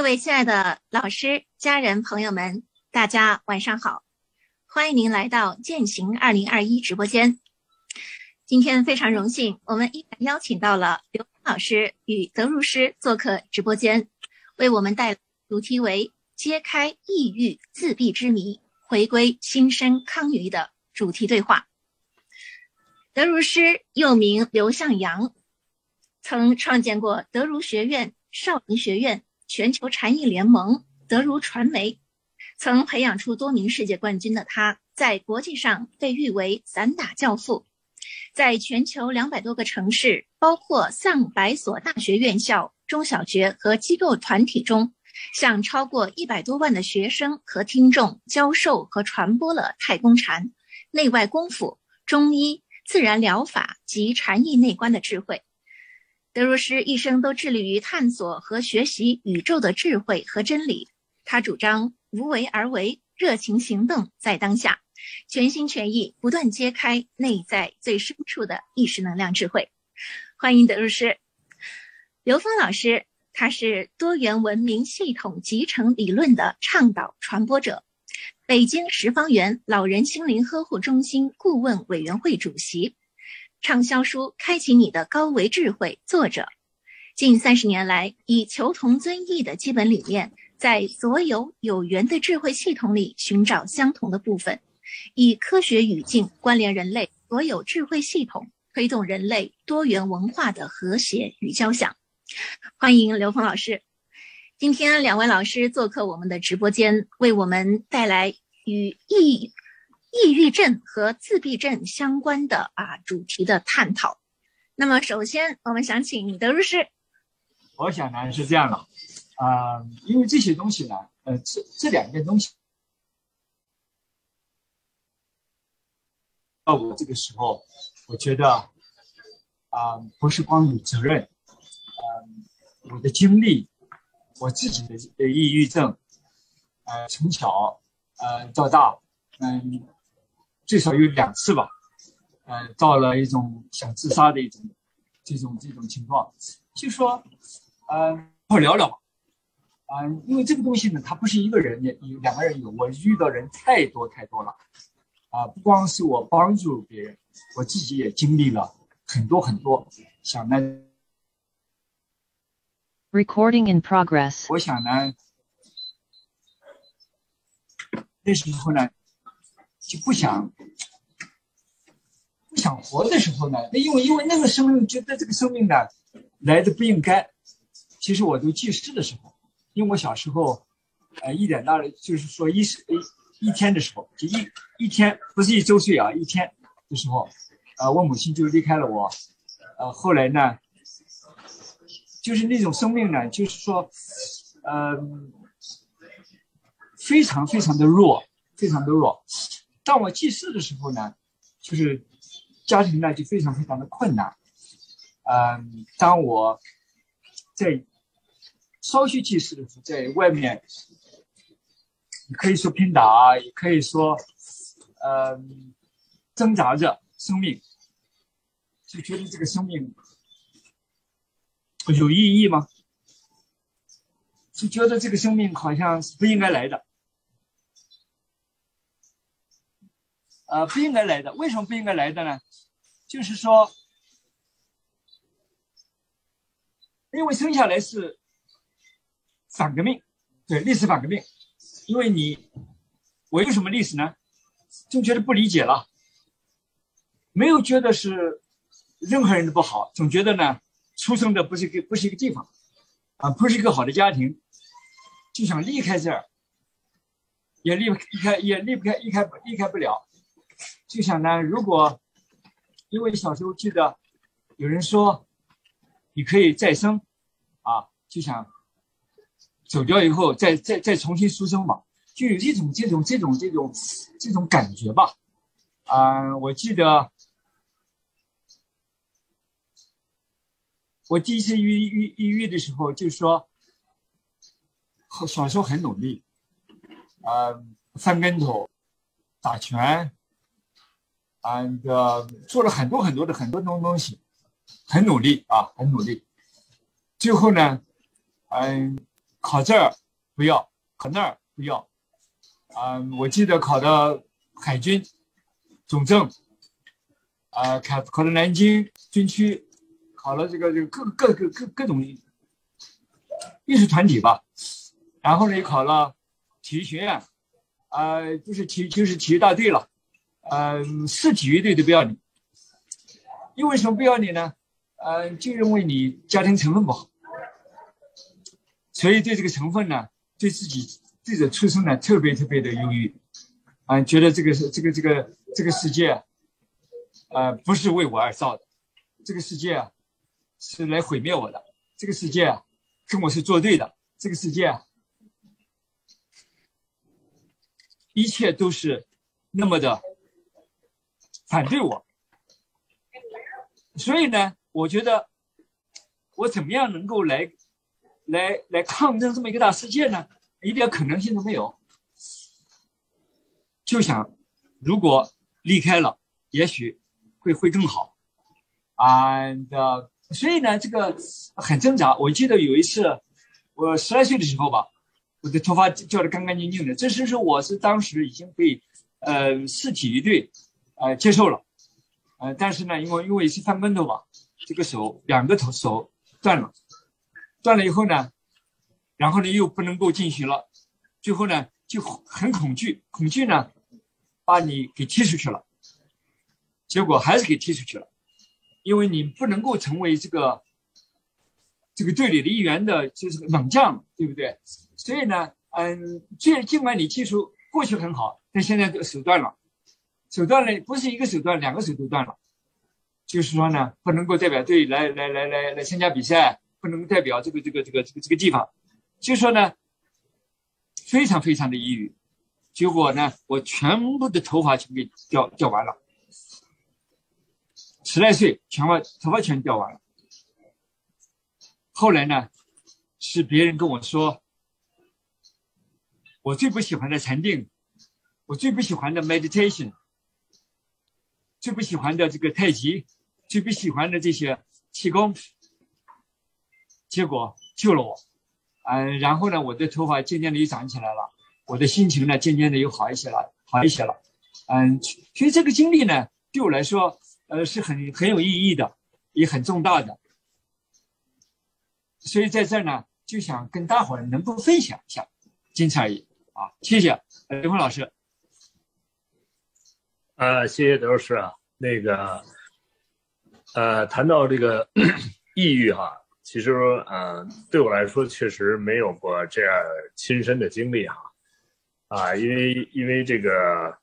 各位亲爱的老师、家人、朋友们，大家晚上好！欢迎您来到践行二零二一直播间。今天非常荣幸，我们依然邀请到了刘老师与德如师做客直播间，为我们带来主题为“揭开抑郁自闭之谜，回归心身康余”的主题对话。德如师又名刘向阳，曾创建过德如学院、少林学院。全球禅意联盟、德如传媒，曾培养出多名世界冠军的他，在国际上被誉为散打教父，在全球两百多个城市，包括上百所大学院校、中小学和机构团体中，向超过一百多万的学生和听众教授和传播了太公禅、内外功夫、中医、自然疗法及禅意内观的智慧。德如师一生都致力于探索和学习宇宙的智慧和真理。他主张无为而为，热情行动在当下，全心全意不断揭开内在最深处的意识能量智慧。欢迎德如师，刘峰老师，他是多元文明系统集成理论的倡导传播者，北京十方园老人心灵呵护中心顾问委员会主席。畅销书《开启你的高维智慧》作者，近三十年来以求同尊异的基本理念，在所有有缘的智慧系统里寻找相同的部分，以科学语境关联人类所有智慧系统，推动人类多元文化的和谐与交响。欢迎刘峰老师，今天两位老师做客我们的直播间，为我们带来与意。抑郁症和自闭症相关的啊主题的探讨。那么，首先我们想请德如师。我想呢是这样的，啊，因为这些东西呢，呃，这这两件东西，到我这个时候，我觉得啊，不是光有责任，嗯，我的经历，我自己的的抑郁症，呃，从小呃到大，嗯。最少有两次吧，呃，到了一种想自杀的一种这种这种情况，就说，呃，我聊聊吧，啊，因为这个东西呢，它不是一个人有两个人有，我遇到人太多太多了，啊，不光是我帮助别人，我自己也经历了很多很多，想呢，recording in progress，我想呢，那时候呢。不想不想活的时候呢？那因为因为那个生命觉得这个生命呢来的不应该。其实我都记事的时候，因为我小时候，呃，一点大的就是说一是一一天的时候，就一一天不是一周岁啊，一天的时候，呃，我母亲就离开了我。呃，后来呢，就是那种生命呢，就是说，呃，非常非常的弱，非常的弱。当我记事的时候呢，就是家庭呢就非常非常的困难。嗯，当我在稍许记事的时候，在外面，你可以说拼打，也可以说，嗯，挣扎着生命，就觉得这个生命有意义吗？就觉得这个生命好像是不应该来的。呃，不应该来的，为什么不应该来的呢？就是说，因为生下来是反革命，对历史反革命，因为你我有什么历史呢？就觉得不理解了，没有觉得是任何人的不好，总觉得呢，出生的不是一个不是一个地方，啊，不是一个好的家庭，就想离开这儿，也离不开，也离不开，离开离开不了。就想呢，如果因为小时候记得有人说你可以再生，啊，就想走掉以后再再再重新出生嘛，就有这种这种这种这种这种感觉吧。啊，我记得我第一次抑郁抑郁的时候，就说小时候很努力，啊，翻跟头，打拳。啊，那个做了很多很多的很多东东西，很努力啊，很努力。最后呢，嗯，考这儿不要，考那儿不要。啊，我记得考的海军总政，啊，考考的南京军区，考了这个这个各各各各各种艺术团体吧。然后呢，也考了体育学院，啊，就是体就是体育大队了。嗯，市体育队都不要你，因为什么不要你呢？嗯，就认为你家庭成分不好，所以对这个成分呢，对自己自己的出身呢，特别特别的忧郁，嗯，觉得这个是这个这个这个世界，呃，不是为我而造的，这个世界啊，是来毁灭我的，这个世界啊，跟我是作对的，这个世界啊，一切都是那么的。反对我，所以呢，我觉得我怎么样能够来，来来抗争这么一个大世界呢？一点可能性都没有。就想，如果离开了，也许会会更好。And 所以呢，这个很挣扎。我记得有一次，我十来岁的时候吧，我的头发掉的干干净净的。这是说我是当时已经被呃市体育队。呃，接受了，呃，但是呢，因为因为是翻跟头吧，这个手两个头手断了，断了以后呢，然后呢又不能够进行了，最后呢就很恐惧，恐惧呢把你给踢出去了，结果还是给踢出去了，因为你不能够成为这个这个队里的一员的，就是猛将，对不对？所以呢，嗯，尽尽管你技术过去很好，但现在手断了。手断了，不是一个手断，两个手都断了。就是说呢，不能够代表队来来来来来参加比赛，不能代表这个这个这个这个这个地方。就说呢，非常非常的抑郁。结果呢，我全部的头发全给掉掉完了。十来岁，全把头发全掉完了。后来呢，是别人跟我说，我最不喜欢的禅定，我最不喜欢的 meditation。最不喜欢的这个太极，最不喜欢的这些气功，结果救了我，嗯，然后呢，我的头发渐渐的又长起来了，我的心情呢，渐渐的又好一些了，好一些了，嗯，所以这个经历呢，对我来说，呃，是很很有意义的，也很重大的，所以在这儿呢，就想跟大伙儿能够分享一下，仅此而已啊，谢谢刘峰老师。啊，谢谢德师啊。那个，呃，谈到这个 抑郁哈，其实呃，对我来说确实没有过这样亲身的经历哈。啊，因为因为这个，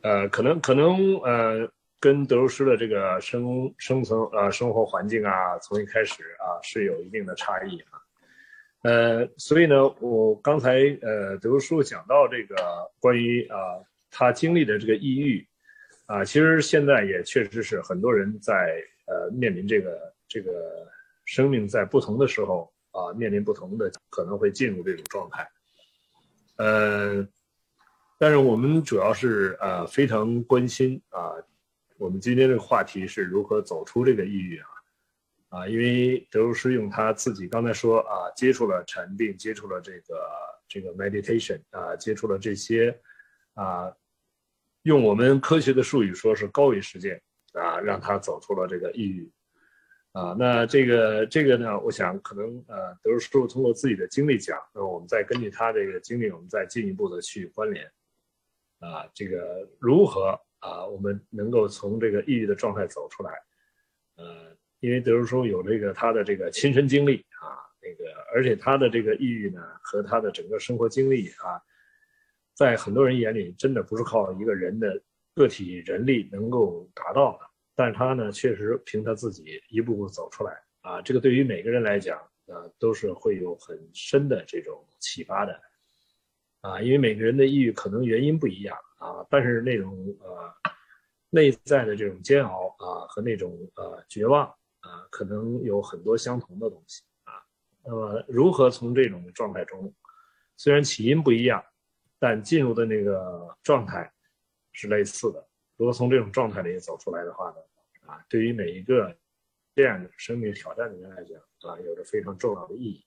呃，可能可能呃，跟德师的这个生生存呃生活环境啊，从一开始啊是有一定的差异啊。呃，所以呢，我刚才呃德叔讲到这个关于啊。他经历的这个抑郁，啊，其实现在也确实是很多人在呃面临这个这个生命在不同的时候啊面临不同的可能会进入这种状态，呃，但是我们主要是呃非常关心啊，我们今天这个话题是如何走出这个抑郁啊，啊，因为德鲁师用他自己刚才说啊，接触了禅定，接触了这个这个 meditation 啊，接触了这些啊。用我们科学的术语说是高维实践啊，让他走出了这个抑郁啊。那这个这个呢，我想可能呃，德叔叔通过自己的经历讲，那我们再根据他这个经历，我们再进一步的去关联啊，这个如何啊，我们能够从这个抑郁的状态走出来？呃，因为德叔叔有这个他的这个亲身经历啊，那个而且他的这个抑郁呢，和他的整个生活经历啊。在很多人眼里，真的不是靠一个人的个体人力能够达到的。但是他呢，确实凭他自己一步步走出来啊。这个对于每个人来讲，啊，都是会有很深的这种启发的啊。因为每个人的抑郁可能原因不一样啊，但是那种呃内在的这种煎熬啊和那种呃绝望啊，可能有很多相同的东西啊。那么如何从这种状态中，虽然起因不一样。但进入的那个状态是类似的。如果从这种状态里走出来的话呢，啊，对于每一个这样的生命挑战的人来讲，啊，有着非常重要的意义。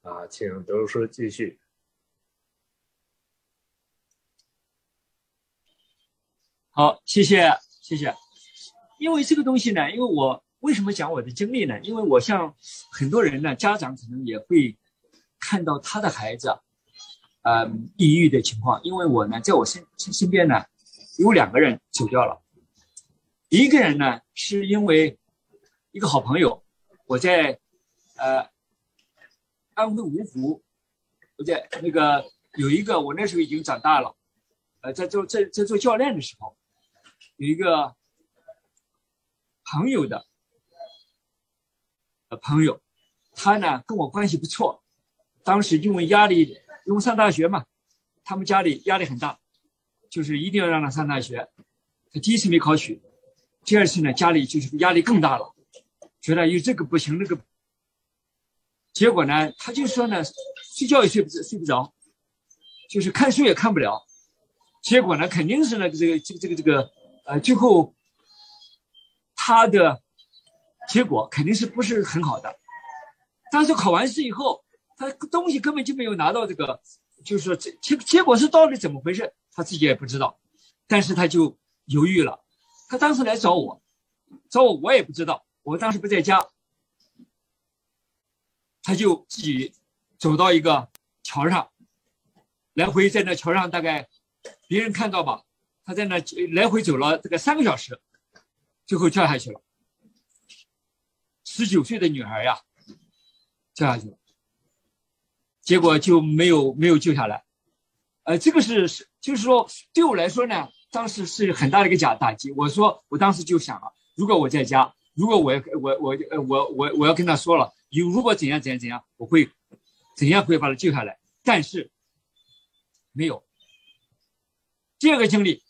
啊，请德叔继续。好，谢谢谢谢。因为这个东西呢，因为我为什么讲我的经历呢？因为我像很多人呢，家长可能也会看到他的孩子，呃，抑郁的情况。因为我呢，在我身身边呢，有两个人走掉了，一个人呢是因为一个好朋友，我在呃安徽芜湖，我在那个有一个我那时候已经长大了，呃，在做在在做教练的时候。有一个朋友的呃朋友，他呢跟我关系不错。当时因为压力，因为上大学嘛，他们家里压力很大，就是一定要让他上大学。他第一次没考取，第二次呢家里就是压力更大了，觉得有这个不行那个。结果呢，他就说呢，睡觉也睡不睡不着，就是看书也看不了。结果呢，肯定是那个这个这个这个这个。呃，最后他的结果肯定是不是很好的。但是考完试以后，他东西根本就没有拿到这个，就是说这结结果是到底怎么回事，他自己也不知道。但是他就犹豫了。他当时来找我，找我我也不知道，我当时不在家。他就自己走到一个桥上，来回在那桥上，大概别人看到吧。他在那来回走了这个三个小时，最后跳下去了。十九岁的女孩呀，掉下去了，结果就没有没有救下来。呃，这个是是就是说对我来说呢，当时是很大的一个假打击。我说我当时就想啊，如果我在家，如果我要我我我我我要跟他说了，有如果怎样怎样怎样，我会怎样会把他救下来。但是没有第二个经历。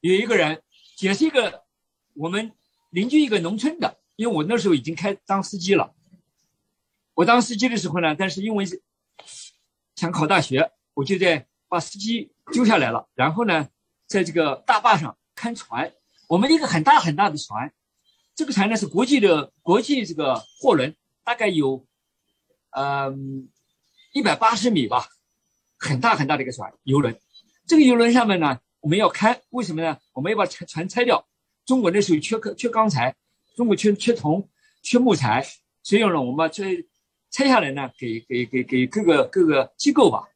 有一个人，也是一个我们邻居一个农村的，因为我那时候已经开当司机了。我当司机的时候呢，但是因为想考大学，我就在把司机丢下来了，然后呢，在这个大坝上看船。我们一个很大很大的船，这个船呢是国际的国际这个货轮，大概有嗯一百八十米吧，很大很大的一个船游轮。这个游轮上面呢。我们要开，为什么呢？我们要把船船拆掉。中国那时候缺缺钢材，中国缺缺铜，缺木材，所以呢，我们把拆下来呢，给给给给各个各个机构吧。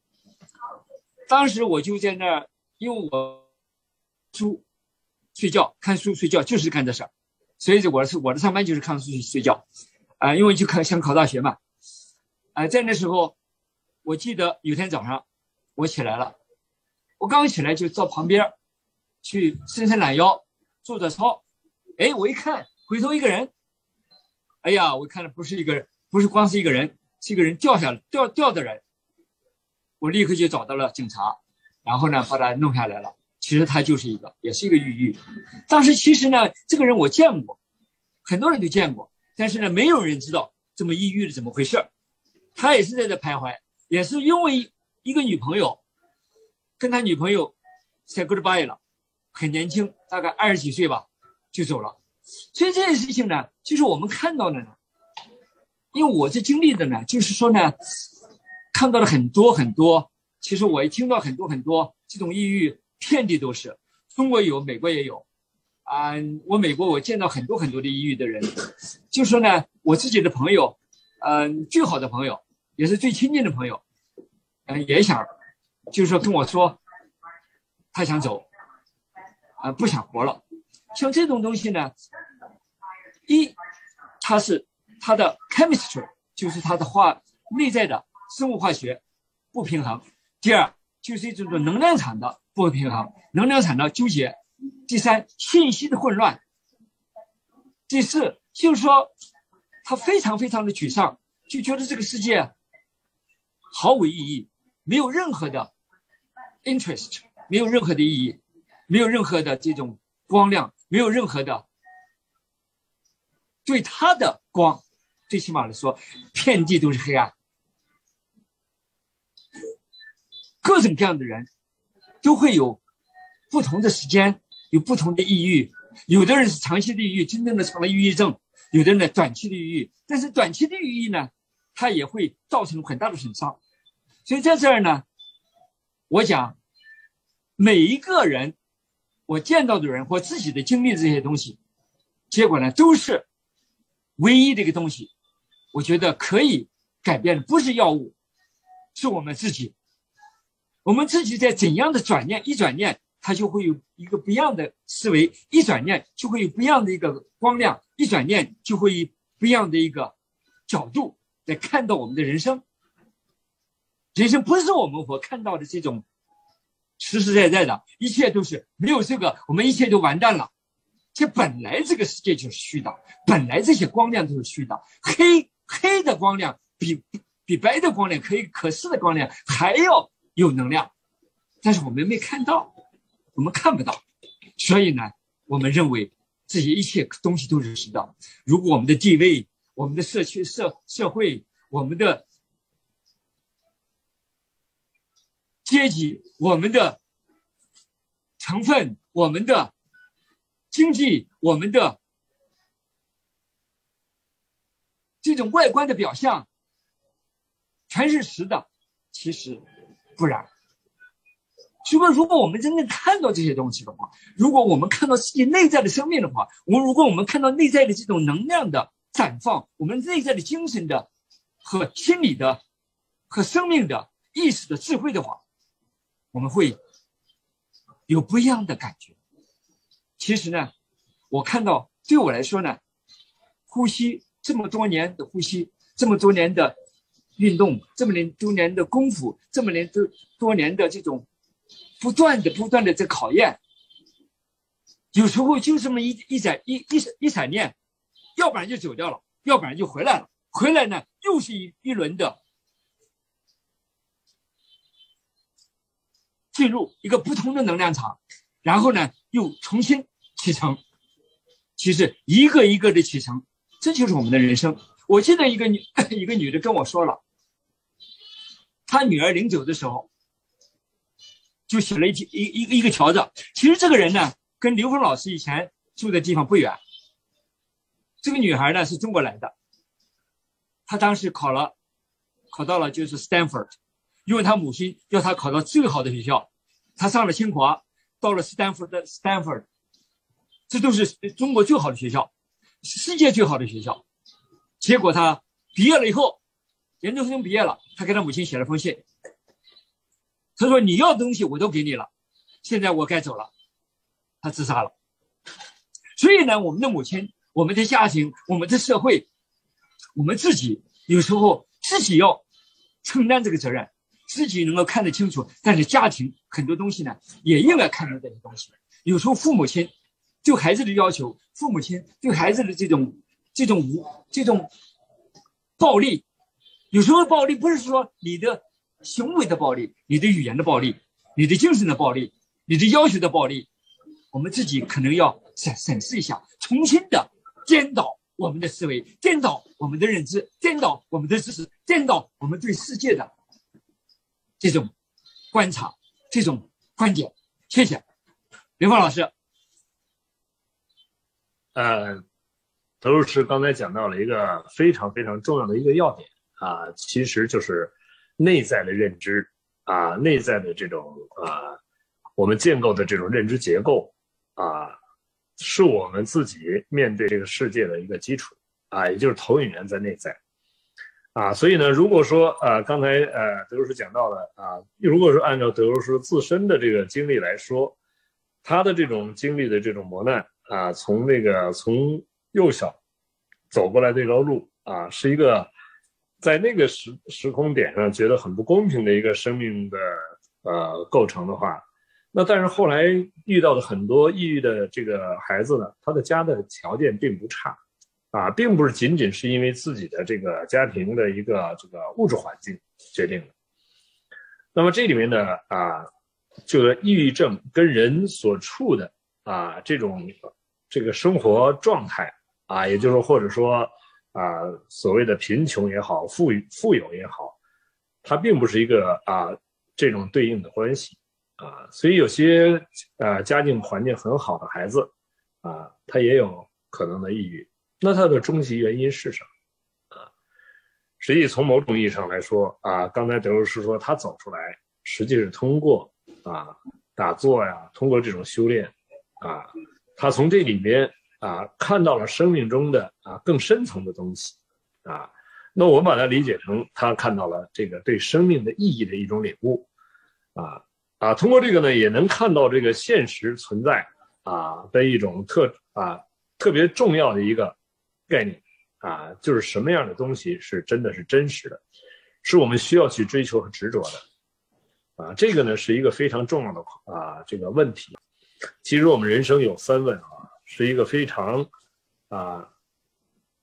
当时我就在那儿，因为我书睡觉看书睡觉就是干这事儿，所以我是我的上班就是看书睡觉，啊，因为就考想考大学嘛，啊，在那时候，我记得有天早上我起来了。我刚起来就到旁边去伸伸懒腰，做着操。哎，我一看，回头一个人，哎呀，我看的不是一个人，不是光是一个人，是一个人掉下来，掉掉的人。我立刻就找到了警察，然后呢把他弄下来了。其实他就是一个，也是一个抑郁。当时其实呢，这个人我见过，很多人都见过，但是呢，没有人知道这么抑郁的怎么回事他也是在这徘徊，也是因为一个女朋友。跟他女朋友 say goodbye 了，很年轻，大概二十几岁吧，就走了。所以这件事情呢，就是我们看到的呢，因为我这经历的呢，就是说呢，看到了很多很多。其实我也听到很多很多这种抑郁，遍地都是，中国有，美国也有。啊，我美国我见到很多很多的抑郁的人，就说呢，我自己的朋友，嗯，最好的朋友，也是最亲近的朋友，嗯，也想。就是说跟我说，他想走，啊，不想活了。像这种东西呢，一，它是它的 chemistry，就是它的化内在的生物化学不平衡；第二，就是一种能量场的不平衡，能量场的纠结；第三，信息的混乱；第四，就是说他非常非常的沮丧，就觉得这个世界毫无意义，没有任何的。interest 没有任何的意义，没有任何的这种光亮，没有任何的对他的光，最起码来说，遍地都是黑暗。各种各样的人都会有不同的时间，有不同的抑郁。有的人是长期的抑郁，真正的成了抑郁症；有的人呢，短期的抑郁。但是短期的抑郁呢，它也会造成很大的损伤。所以在这儿呢，我讲每一个人，我见到的人或自己的经历这些东西，结果呢都是唯一的一个东西。我觉得可以改变的不是药物，是我们自己。我们自己在怎样的转念，一转念，它就会有一个不一样的思维；一转念就会有不一样的一个光亮；一转念就会以不一样的一个角度来看到我们的人生。人生不是我们所看到的这种实实在在的，一切都是没有这个，我们一切都完蛋了。这本来这个世界就是虚的，本来这些光亮都是虚的，黑。黑的光亮比比白的光亮可以可视的光亮还要有能量，但是我们没看到，我们看不到，所以呢，我们认为这些一切东西都是实的。如果我们的地位、我们的社区、社社会、我们的阶级、我们的成分、我们的经济、我们的。这种外观的表象全是实的，其实不然。如果如果我们真正看到这些东西的话，如果我们看到自己内在的生命的话，我如果我们看到内在的这种能量的绽放，我们内在的精神的和心理的和生命的意识的智慧的话，我们会有不一样的感觉。其实呢，我看到对我来说呢，呼吸。这么多年的呼吸，这么多年的运动，这么年多年的功夫，这么年多多年的这种不断的、不断的在考验，有时候就这么一一闪一一闪一闪念，要不然就走掉了，要不然就回来了。回来呢，又是一一轮的进入一个不同的能量场，然后呢，又重新启程。其实一个一个的启程。这就是我们的人生。我记得一个女 一个女的跟我说了，她女儿临走的时候，就写了一一一个一个条子。其实这个人呢，跟刘峰老师以前住的地方不远。这个女孩呢是中国来的，她当时考了，考到了就是 Stanford，因为她母亲要她考到最好的学校，她上了清华，到了 Stanford 的 Stanford，这都是中国最好的学校。世界最好的学校，结果他毕业了以后，研究生毕业了，他给他母亲写了封信。他说：“你要的东西我都给你了，现在我该走了。”他自杀了。所以呢，我们的母亲、我们的家庭、我们的社会、我们自己，有时候自己要承担这个责任，自己能够看得清楚。但是家庭很多东西呢，也应该看到这些东西。有时候父母亲。对孩子的要求，父母亲对孩子的这种、这种无、这种暴力，有时候暴力不是说你的行为的暴力，你的语言的暴力，你的精神的暴力，你的要求的暴力，我们自己可能要审审视一下，重新的颠倒我们的思维，颠倒我们的认知，颠倒我们的知识，颠倒我们对世界的这种观察、这种观点。谢谢刘芳老师。呃，德鲁士刚才讲到了一个非常非常重要的一个要点啊，其实就是内在的认知啊，内在的这种啊，我们建构的这种认知结构啊，是我们自己面对这个世界的一个基础啊，也就是投影源在内在啊，所以呢，如果说呃，刚才呃德鲁士讲到了啊，如果说按照德鲁士自身的这个经历来说，他的这种经历的这种磨难。啊，从那个从幼小走过来这条路啊，是一个在那个时时空点上觉得很不公平的一个生命的呃构成的话，那但是后来遇到的很多抑郁的这个孩子呢，他的家的条件并不差啊，并不是仅仅是因为自己的这个家庭的一个这个物质环境决定的。那么这里面呢啊，就是抑郁症跟人所处的。啊，这种这个生活状态啊，也就是或者说啊，所谓的贫穷也好，富裕富有也好，它并不是一个啊这种对应的关系啊，所以有些啊家境环境很好的孩子啊，他也有可能的抑郁。那他的终极原因是什么啊？实际从某种意义上来说啊，刚才德如师说他走出来，实际是通过啊打坐呀，通过这种修炼啊，他从这里面啊看到了生命中的啊更深层的东西啊。那我把它理解成他看到了这个对生命的意义的一种领悟啊啊，通过这个呢，也能看到这个现实存在啊的一种特啊特别重要的一个概念。啊，就是什么样的东西是真的是真实的，是我们需要去追求和执着的，啊，这个呢是一个非常重要的啊这个问题。其实我们人生有三问啊，是一个非常啊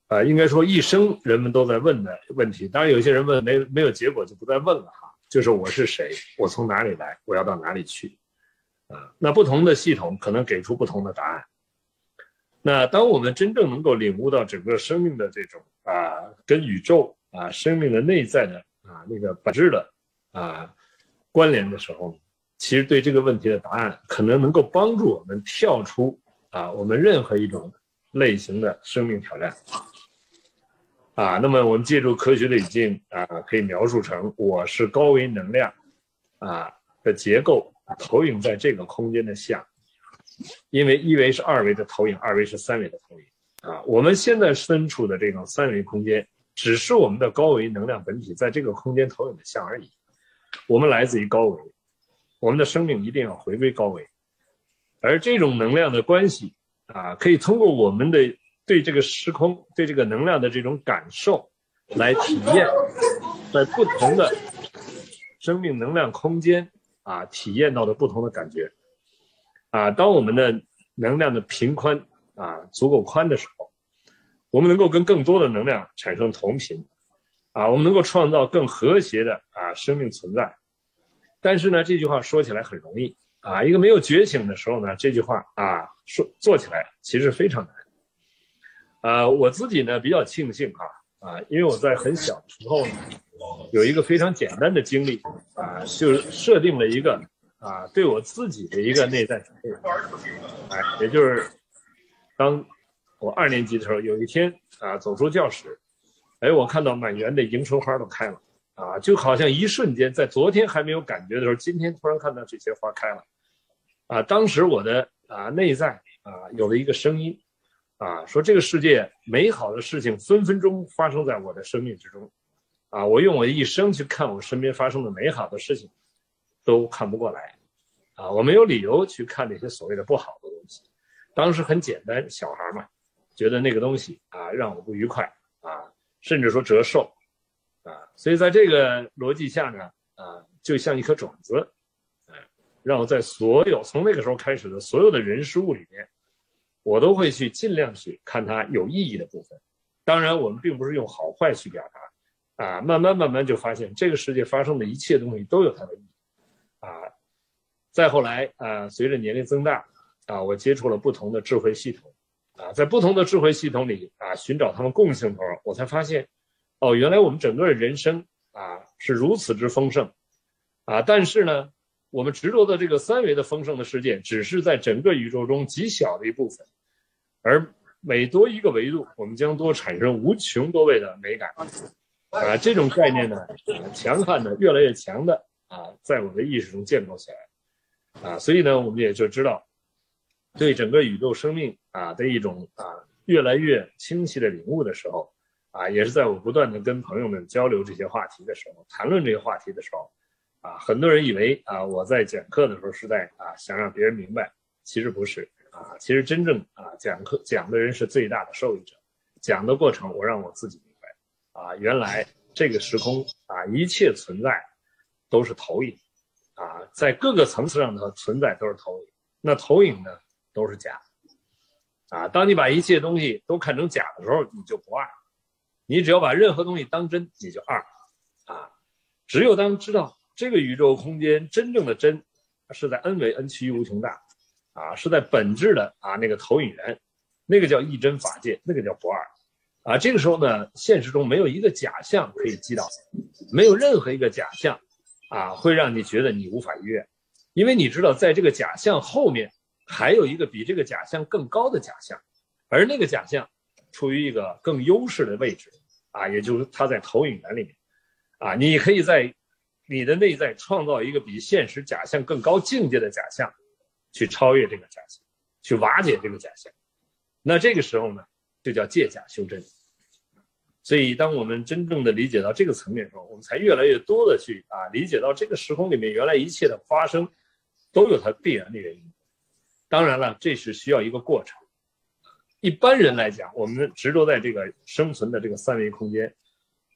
啊应该说一生人们都在问的问题。当然，有些人问没没有结果就不再问了哈。就是我是谁，我从哪里来，我要到哪里去？啊，那不同的系统可能给出不同的答案。那当我们真正能够领悟到整个生命的这种啊，跟宇宙啊，生命的内在的啊那个本质的啊关联的时候，其实对这个问题的答案，可能能够帮助我们跳出啊我们任何一种类型的生命挑战啊。那么我们借助科学的语境啊，可以描述成我是高维能量啊的结构投影在这个空间的像。因为一维是二维的投影，二维是三维的投影啊。我们现在身处的这种三维空间，只是我们的高维能量本体在这个空间投影的像而已。我们来自于高维，我们的生命一定要回归高维。而这种能量的关系啊，可以通过我们的对这个时空、对这个能量的这种感受，来体验在不同的生命能量空间啊，体验到的不同的感觉。啊，当我们的能量的频宽啊足够宽的时候，我们能够跟更多的能量产生同频，啊，我们能够创造更和谐的啊生命存在。但是呢，这句话说起来很容易啊，一个没有觉醒的时候呢，这句话啊说做起来其实非常难。啊，我自己呢比较庆幸哈啊，因为我在很小的时候呢，有一个非常简单的经历啊，就设定了一个。啊，对我自己的一个内在准备，哎，也就是当我二年级的时候，有一天啊，走出教室，哎，我看到满园的迎春花都开了，啊，就好像一瞬间，在昨天还没有感觉的时候，今天突然看到这些花开了，啊，当时我的啊内在啊有了一个声音，啊，说这个世界美好的事情分分钟发生在我的生命之中，啊，我用我一生去看我身边发生的美好的事情。都看不过来，啊，我没有理由去看那些所谓的不好的东西。当时很简单，小孩嘛，觉得那个东西啊让我不愉快啊，甚至说折寿啊。所以在这个逻辑下呢，啊，就像一颗种子，啊，让我在所有从那个时候开始的所有的人事物里面，我都会去尽量去看它有意义的部分。当然，我们并不是用好坏去表达，啊，慢慢慢慢就发现这个世界发生的一切东西都有它的意义。啊，再后来啊，随着年龄增大，啊，我接触了不同的智慧系统，啊，在不同的智慧系统里啊，寻找他们共性的时候，我才发现，哦，原来我们整个人生啊。是如此之丰盛，啊，但是呢，我们执着的这个三维的丰盛的世界，只是在整个宇宙中极小的一部分，而每多一个维度，我们将多产生无穷多倍的美感，啊，这种概念呢，强悍的，越来越强的。啊，在我的意识中建构起来，啊，所以呢，我们也就知道，对整个宇宙生命啊的一种啊越来越清晰的领悟的时候，啊，也是在我不断的跟朋友们交流这些话题的时候，谈论这些话题的时候，啊，很多人以为啊我在讲课的时候是在啊想让别人明白，其实不是啊，其实真正啊讲课讲的人是最大的受益者，讲的过程我让我自己明白，啊，原来这个时空啊一切存在。都是投影，啊，在各个层次上的存在都是投影。那投影呢，都是假，啊，当你把一切东西都看成假的时候，你就不爱。你只要把任何东西当真，你就二，啊，只有当知道这个宇宙空间真正的真，是在 n 维 n 趋于无穷大，啊，是在本质的啊那个投影源，那个叫一真法界，那个叫不二，啊，这个时候呢，现实中没有一个假象可以击倒，没有任何一个假象。啊，会让你觉得你无法逾越，因为你知道，在这个假象后面还有一个比这个假象更高的假象，而那个假象处于一个更优势的位置，啊，也就是它在投影源里面，啊，你可以在你的内在创造一个比现实假象更高境界的假象，去超越这个假象，去瓦解这个假象。那这个时候呢，就叫借假修真。所以，当我们真正的理解到这个层面的时候，我们才越来越多的去啊理解到这个时空里面原来一切的发生都有它必然的原因。当然了，这是需要一个过程。一般人来讲，我们执着在这个生存的这个三维空间，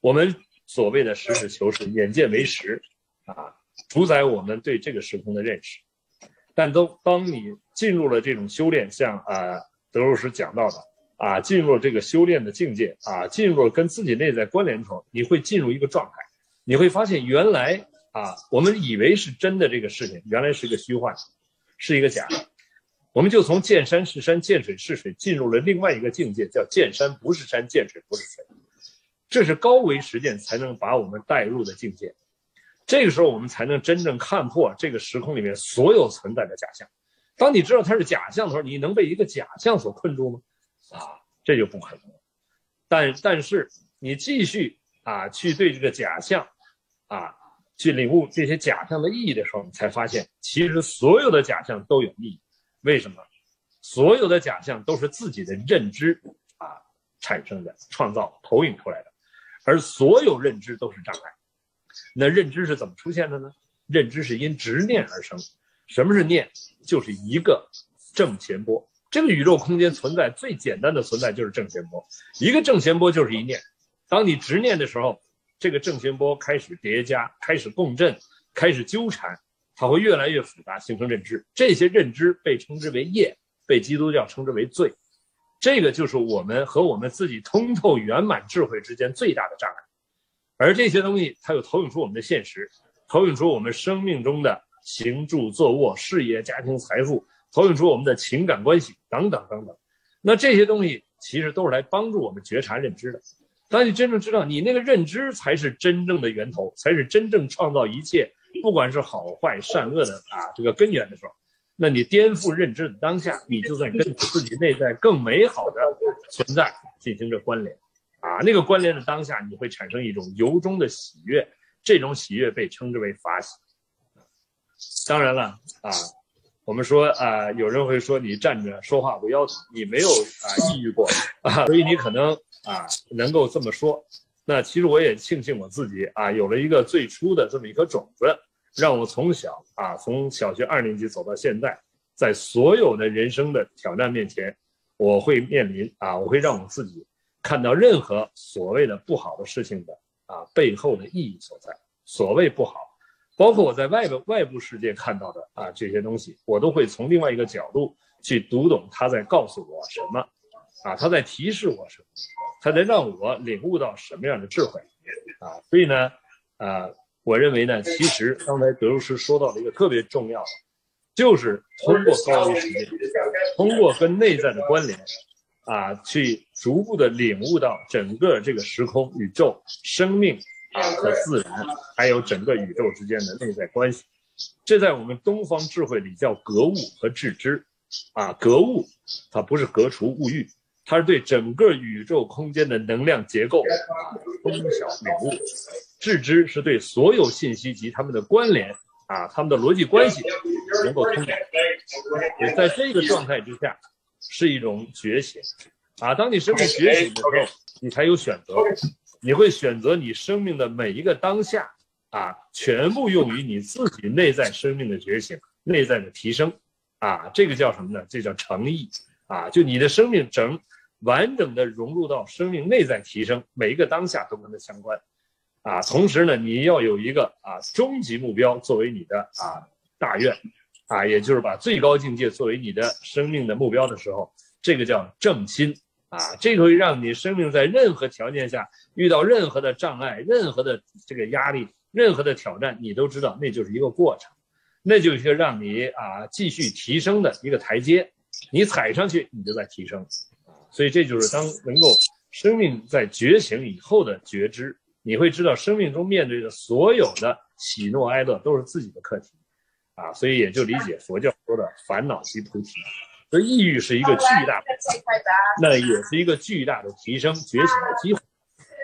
我们所谓的实事求是、眼见为实，啊，主宰我们对这个时空的认识。但都当你进入了这种修炼，像啊德鲁斯讲到的啊，进入了这个修炼的境界啊，进入了跟自己内在关联的时候，你会进入一个状态，你会发现原来啊，我们以为是真的这个事情，原来是一个虚幻，是一个假的。我们就从见山是山，见水是水，进入了另外一个境界，叫见山不是山，见水不是水。这是高维实践才能把我们带入的境界。这个时候，我们才能真正看破这个时空里面所有存在的假象。当你知道它是假象的时候，你能被一个假象所困住吗？啊，这就不可能。但但是你继续啊，去对这个假象啊，去领悟这些假象的意义的时候，你才发现，其实所有的假象都有意义。为什么？所有的假象都是自己的认知啊产生的、创造、投影出来的，而所有认知都是障碍。那认知是怎么出现的呢？认知是因执念而生。什么是念？就是一个正弦波。这个宇宙空间存在最简单的存在就是正弦波，一个正弦波就是一念。当你执念的时候，这个正弦波开始叠加、开始共振、开始纠缠。它会越来越复杂，形成认知。这些认知被称之为业，被基督教称之为罪。这个就是我们和我们自己通透圆满智慧之间最大的障碍。而这些东西，它又投影出我们的现实，投影出我们生命中的行住坐卧、事业、家庭、财富，投影出我们的情感关系等等等等。那这些东西其实都是来帮助我们觉察认知的。当你真正知道你那个认知才是真正的源头，才是真正创造一切。不管是好坏善恶的啊，这个根源的时候，那你颠覆认知的当下，你就在跟自己内在更美好的存在进行着关联，啊，那个关联的当下，你会产生一种由衷的喜悦，这种喜悦被称之为法喜。当然了啊，我们说啊，有人会说你站着说话不腰疼，你没有啊抑郁过啊，所以你可能啊能够这么说。那其实我也庆幸我自己啊，有了一个最初的这么一颗种子，让我从小啊，从小学二年级走到现在，在所有的人生的挑战面前，我会面临啊，我会让我自己看到任何所谓的不好的事情的啊背后的意义所在。所谓不好，包括我在外部外部世界看到的啊这些东西，我都会从另外一个角度去读懂他在告诉我什么，啊，他在提示我什么。才能让我领悟到什么样的智慧啊！所以呢，啊，我认为呢，其实刚才德鲁师说到了一个特别重要的，就是通过高维实践，通过跟内在的关联，啊，去逐步的领悟到整个这个时空、宇宙、生命啊和自然，还有整个宇宙之间的内在关系。这在我们东方智慧里叫格物和致知，啊，格物它不是格除物欲。它是对整个宇宙空间的能量结构啊通晓领悟，致知是对所有信息及它们的关联啊，它们的逻辑关系能够通晓。也在这个状态之下，是一种觉醒啊。当你生命觉醒的时候，你才有选择，你会选择你生命的每一个当下啊，全部用于你自己内在生命的觉醒、内在的提升啊。这个叫什么呢？这叫诚意啊。就你的生命整。完整的融入到生命内在提升，每一个当下都跟它相关，啊，同时呢，你要有一个啊终极目标作为你的啊大愿，啊，也就是把最高境界作为你的生命的目标的时候，这个叫正心。啊，这个会让你生命在任何条件下遇到任何的障碍、任何的这个压力、任何的挑战，你都知道那就是一个过程，那就是让你啊继续提升的一个台阶，你踩上去，你就在提升。所以这就是当能够生命在觉醒以后的觉知，你会知道生命中面对的所有的喜怒哀乐都是自己的课题，啊，所以也就理解佛教说的烦恼即菩提。所以抑郁是一个巨大的，那也是一个巨大的提升觉醒的机会。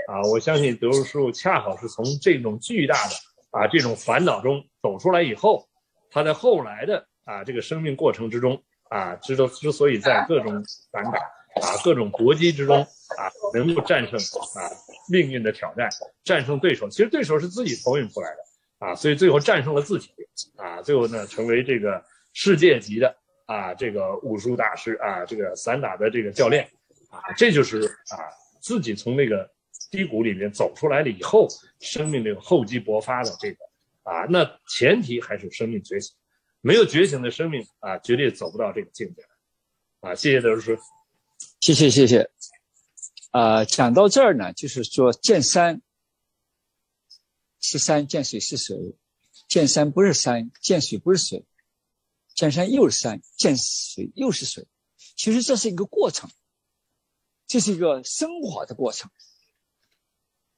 啊，我相信德叔恰好是从这种巨大的啊这种烦恼中走出来以后，他在后来的啊这个生命过程之中啊，之之之所以在各种反打啊各种搏击之中啊能够战胜啊命运的挑战，战胜对手，其实对手是自己投影出来的啊，所以最后战胜了自己啊，最后呢成为这个世界级的啊这个武术大师啊这个散打的这个教练啊，这就是啊自己从那个。低谷里面走出来了以后，生命这个厚积薄发的这个啊，那前提还是生命觉醒，没有觉醒的生命啊，绝对走不到这个境界啊，谢谢德叔，谢谢谢谢。啊，讲到这儿呢，就是说见山是山，见水是水，见山不是山，见水不是水，见山又是山，见水又是水。其实这是一个过程，这是一个升华的过程。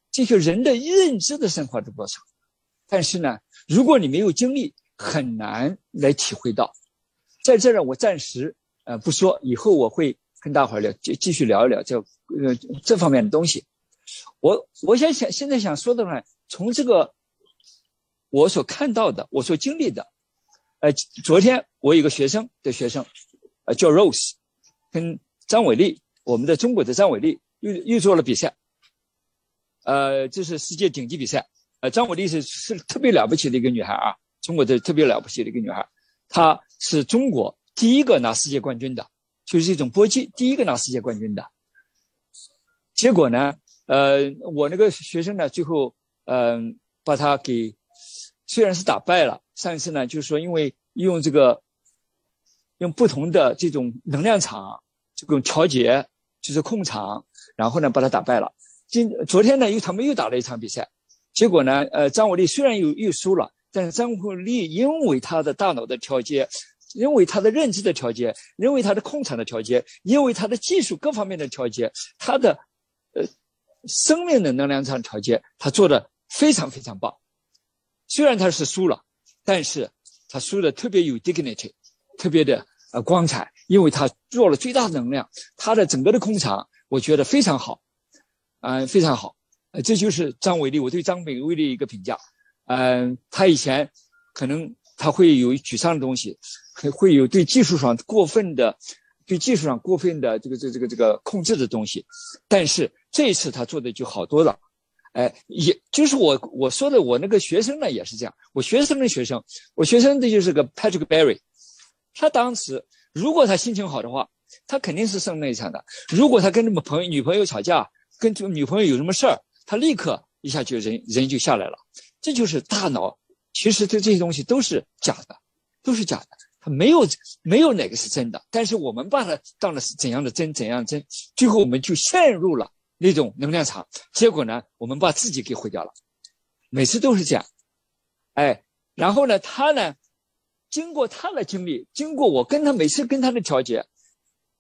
这个人的认知的升华的过程，但是呢，如果你没有经历，很难来体会到。在这儿，我暂时呃不说，以后我会跟大伙聊，继继续聊一聊这呃这方面的东西。我我想想现在想说的呢，从这个我所看到的，我所经历的，呃，昨天我有个学生的学生，呃，叫 Rose，跟张伟丽，我们的中国的张伟丽又又做了比赛。呃，这是世界顶级比赛。呃，张伟丽是是特别了不起的一个女孩啊，中国的特别了不起的一个女孩。她是中国第一个拿世界冠军的，就是这种搏击第一个拿世界冠军的。结果呢，呃，我那个学生呢，最后嗯，把他给虽然是打败了，上一次呢，就是说因为用这个用不同的这种能量场这种调节，就是控场，然后呢把他打败了。今昨天呢，又他们又打了一场比赛，结果呢，呃，张伟丽虽然又又输了，但是张伟丽因为他的大脑的调节，因为他的认知的调节，因为他的控场的调节，因为他的技术各方面的调节，他的呃生命的能量场调节，他做的非常非常棒。虽然他是输了，但是他输的特别有 dignity，特别的呃光彩，因为他做了最大的能量，他的整个的控场，我觉得非常好。嗯，非常好，呃，这就是张伟丽，我对张伟丽的一个评价。嗯，他以前可能他会有沮丧的东西，会会有对技术上过分的，对技术上过分的这个这这个这个控制的东西，但是这一次他做的就好多了。哎，也就是我我说的，我那个学生呢也是这样，我学生的学生，我学生的就是个 Patrick Berry，他当时如果他心情好的话，他肯定是胜那一场的。如果他跟什么朋友女朋友吵架，跟这个女朋友有什么事儿，他立刻一下就人人就下来了。这就是大脑，其实对这些东西都是假的，都是假的。他没有没有哪个是真的，但是我们把它当了是怎样的真，怎样真，最后我们就陷入了那种能量场。结果呢，我们把自己给毁掉了。每次都是这样，哎，然后呢，他呢，经过他的经历，经过我跟他每次跟他的调节，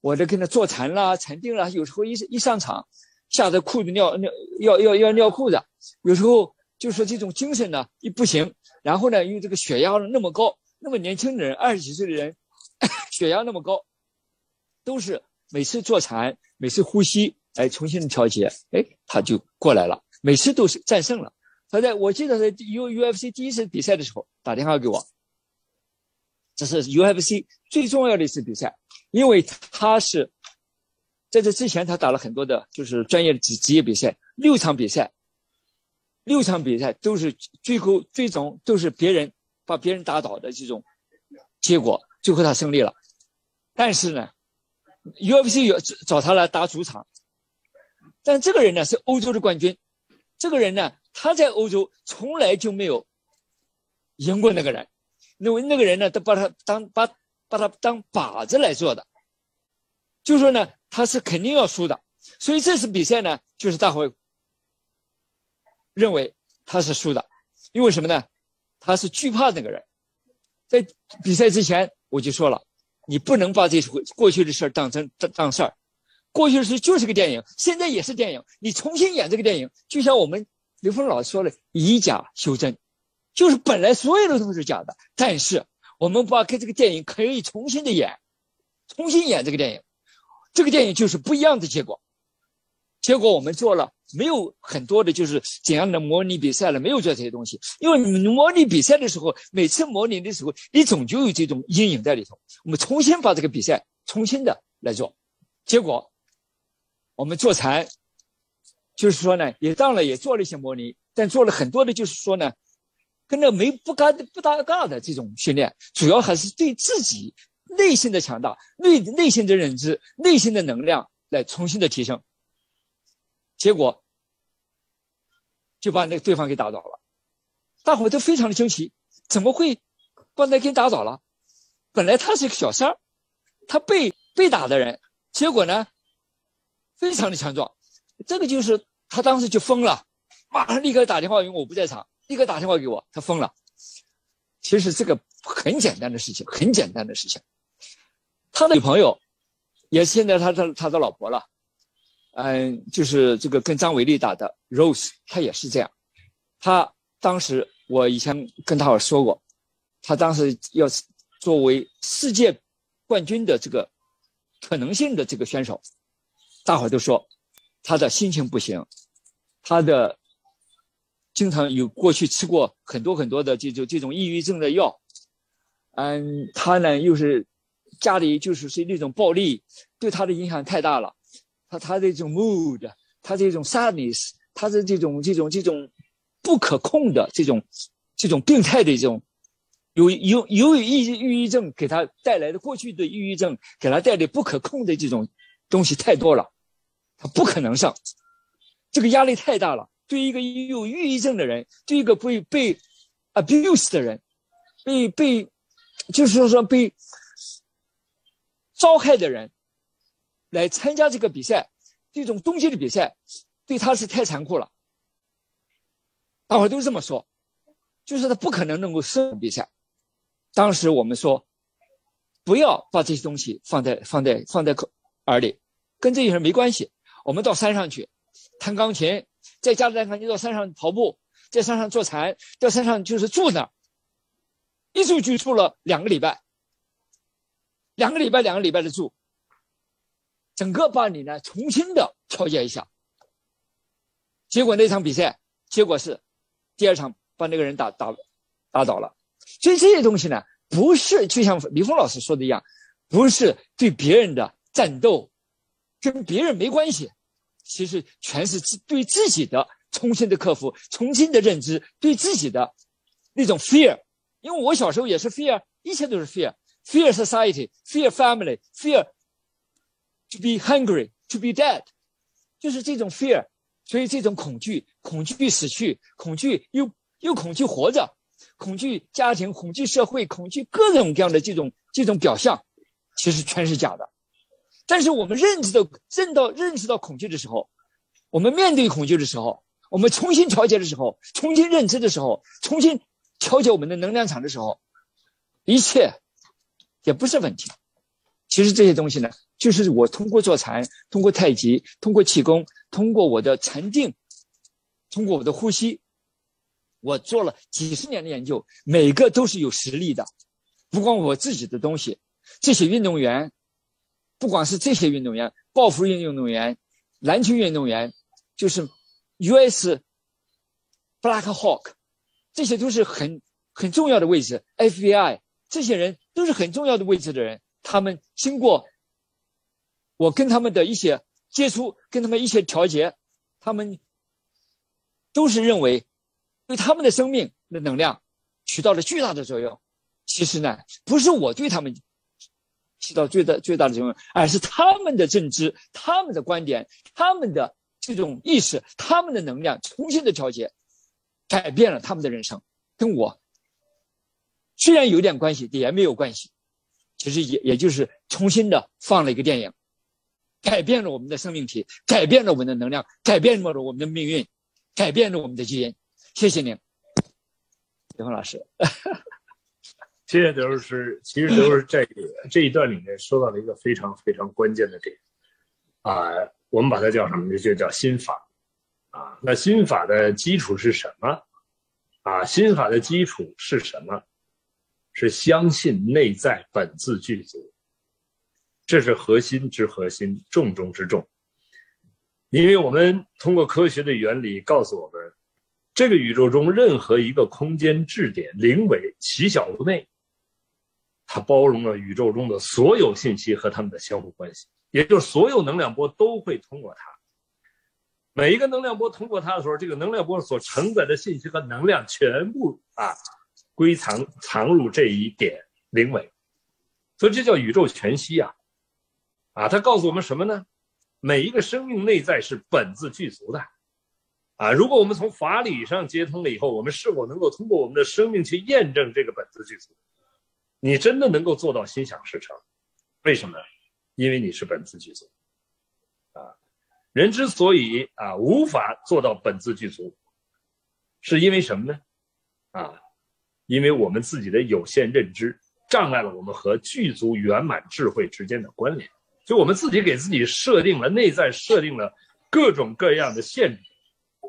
我在跟他坐禅啦、禅定啦，有时候一一上场。吓得裤子尿尿要要要尿裤子，有时候就是这种精神呢一不行，然后呢，因为这个血压那么高，那么年轻的人二十几岁的人，血压那么高，都是每次坐禅，每次呼吸，哎，重新调节，哎，他就过来了，每次都是战胜了。他在我记得在 U UFC 第一次比赛的时候打电话给我，这是 UFC 最重要的一次比赛，因为他是。在这之前，他打了很多的，就是专业的职职业比赛，六场比赛，六场比赛都是最后最终都是别人把别人打倒的这种结果，最后他胜利了。但是呢，UFC 有找他来打主场，但这个人呢是欧洲的冠军，这个人呢他在欧洲从来就没有赢过那个人，那那个人呢都把他当把把他当靶子来做的，就说呢。他是肯定要输的，所以这次比赛呢，就是大伙认为他是输的，因为什么呢？他是惧怕那个人。在比赛之前我就说了，你不能把这回过去的事儿当成当当事儿，过去的事就是个电影，现在也是电影，你重新演这个电影，就像我们刘峰老师说的，以假修真，就是本来所有的都是假的，但是我们把跟这个电影可以重新的演，重新演这个电影。这个电影就是不一样的结果，结果我们做了没有很多的就是怎样的模拟比赛了，没有做这些东西。因为模拟比赛的时候，每次模拟的时候，你总就有这种阴影在里头。我们重新把这个比赛重新的来做，结果我们做禅，就是说呢，也当然也做了一些模拟，但做了很多的，就是说呢，跟那没不干不搭嘎的这种训练，主要还是对自己内心的强大、内内心的认知、内心的能量来重新的提升。结果就把那个对方给打倒了，大伙都非常的惊奇，怎么会把那给打倒了？本来他是一个小三儿，他被被打的人，结果呢，非常的强壮，这个就是他当时就疯了，马上立刻打电话，因为我不在场，立刻打电话给我，他疯了。其实这个很简单的事情，很简单的事情。他的女朋友，也是现在他的他的老婆了。嗯，就是这个跟张伟丽打的 Rose，他也是这样。他当时我以前跟他说过，他当时要作为世界冠军的这个可能性的这个选手，大伙都说他的心情不行，他的经常有过去吃过很多很多的这种这种抑郁症的药。嗯，他呢又是家里就是是那种暴力，对他的影响太大了。他他这种 mood，他这种 sadness，他的这种这种这种不可控的这种这种病态的这种，有有由于抑抑郁症给他带来的过去的抑郁症给他带来不可控的这种东西太多了，他不可能上，这个压力太大了。对一个有抑郁症的人，对一个被被 abuse 的人，被被就是说被遭害的人。来参加这个比赛，这种东西的比赛，对他是太残酷了。大伙都这么说，就是他不可能能够胜比赛。当时我们说，不要把这些东西放在放在放在口耳里，跟这些人没关系。我们到山上去弹钢琴，在家里弹钢琴，到山上跑步，在山上坐禅，到山上就是住那儿，一住就住了两个礼拜，两个礼拜两个礼拜的住。整个把你呢重新的调节一下，结果那场比赛结果是第二场把那个人打打打倒了。所以这些东西呢，不是就像李峰老师说的一样，不是对别人的战斗，跟别人没关系，其实全是自对自己的重新的克服、重新的认知，对自己的那种 fear。因为我小时候也是 fear，一切都是 fear，fear society，fear family，fear。To be hungry, to be dead，就是这种 fear，所以这种恐惧，恐惧死去，恐惧又又恐惧活着，恐惧家庭，恐惧社会，恐惧各种各样的这种这种表象，其实全是假的。但是我们认知到认到认识到恐惧的时候，我们面对恐惧的时候，我们重新调节的时候，重新认知的时候，重新调节我们的能量场的时候，一切也不是问题。其实这些东西呢，就是我通过做禅，通过太极，通过气功，通过我的禅定，通过我的呼吸，我做了几十年的研究，每个都是有实力的。不光我自己的东西，这些运动员，不光是这些运动员，抱负运动员、篮球运动员，就是 U.S. Black Hawk，这些都是很很重要的位置。F.B.I. 这些人都是很重要的位置的人。他们经过我跟他们的一些接触，跟他们一些调节，他们都是认为对他们的生命的能量起到了巨大的作用。其实呢，不是我对他们起到最大最大的作用，而是他们的认知、他们的观点、他们的这种意识、他们的能量重新的调节，改变了他们的人生。跟我虽然有点关系，也没有关系。其实也也就是重新的放了一个电影，改变了我们的生命体，改变了我们的能量，改变了我们的命运，改变了我们的基因。谢谢您，李峰老师。谢谢刘老师。其实刘老师在这一段里面说到了一个非常非常关键的点啊，我们把它叫什么？就叫心法啊。那心法的基础是什么啊？心法的基础是什么？是相信内在本自具足，这是核心之核心，重中之重。因为我们通过科学的原理告诉我们，这个宇宙中任何一个空间质点零维奇小无内，它包容了宇宙中的所有信息和它们的相互关系，也就是所有能量波都会通过它。每一个能量波通过它的时候，这个能量波所承载的信息和能量全部啊归藏藏入这一点零维，所以这叫宇宙全息啊！啊，它告诉我们什么呢？每一个生命内在是本自具足的，啊，如果我们从法理上接通了以后，我们是否能够通过我们的生命去验证这个本自具足？你真的能够做到心想事成？为什么？因为你是本自具足，啊，人之所以啊无法做到本自具足，是因为什么呢？啊，因为我们自己的有限认知障碍了我们和具足圆满智慧之间的关联。就我们自己给自己设定了内在设定了各种各样的限制，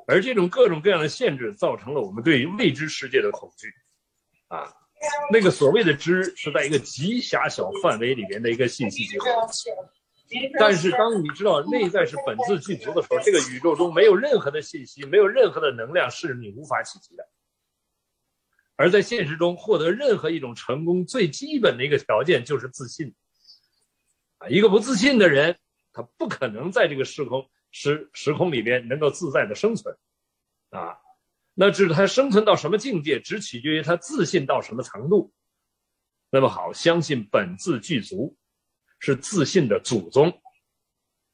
而这种各种各样的限制造成了我们对于未知世界的恐惧，啊，那个所谓的知是在一个极狭小范围里面的一个信息集合，但是当你知道内在是本自具足的时候，这个宇宙中没有任何的信息，没有任何的能量是你无法企及的，而在现实中获得任何一种成功最基本的一个条件就是自信。啊一个不自信的人，他不可能在这个时空时时空里边能够自在的生存，啊，那只他生存到什么境界，只取决于他自信到什么程度。那么好，相信本自具足，是自信的祖宗，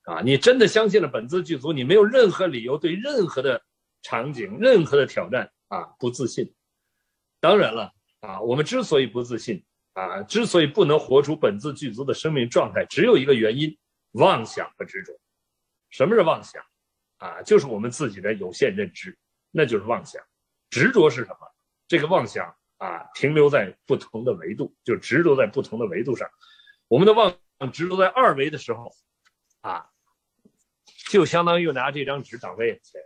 啊，你真的相信了本自具足，你没有任何理由对任何的场景、任何的挑战啊不自信。当然了，啊，我们之所以不自信。啊，之所以不能活出本自具足的生命状态，只有一个原因：妄想和执着。什么是妄想？啊，就是我们自己的有限认知，那就是妄想。执着是什么？这个妄想啊，停留在不同的维度，就执着在不同的维度上。我们的妄执着在二维的时候，啊，就相当于拿这张纸挡在眼前，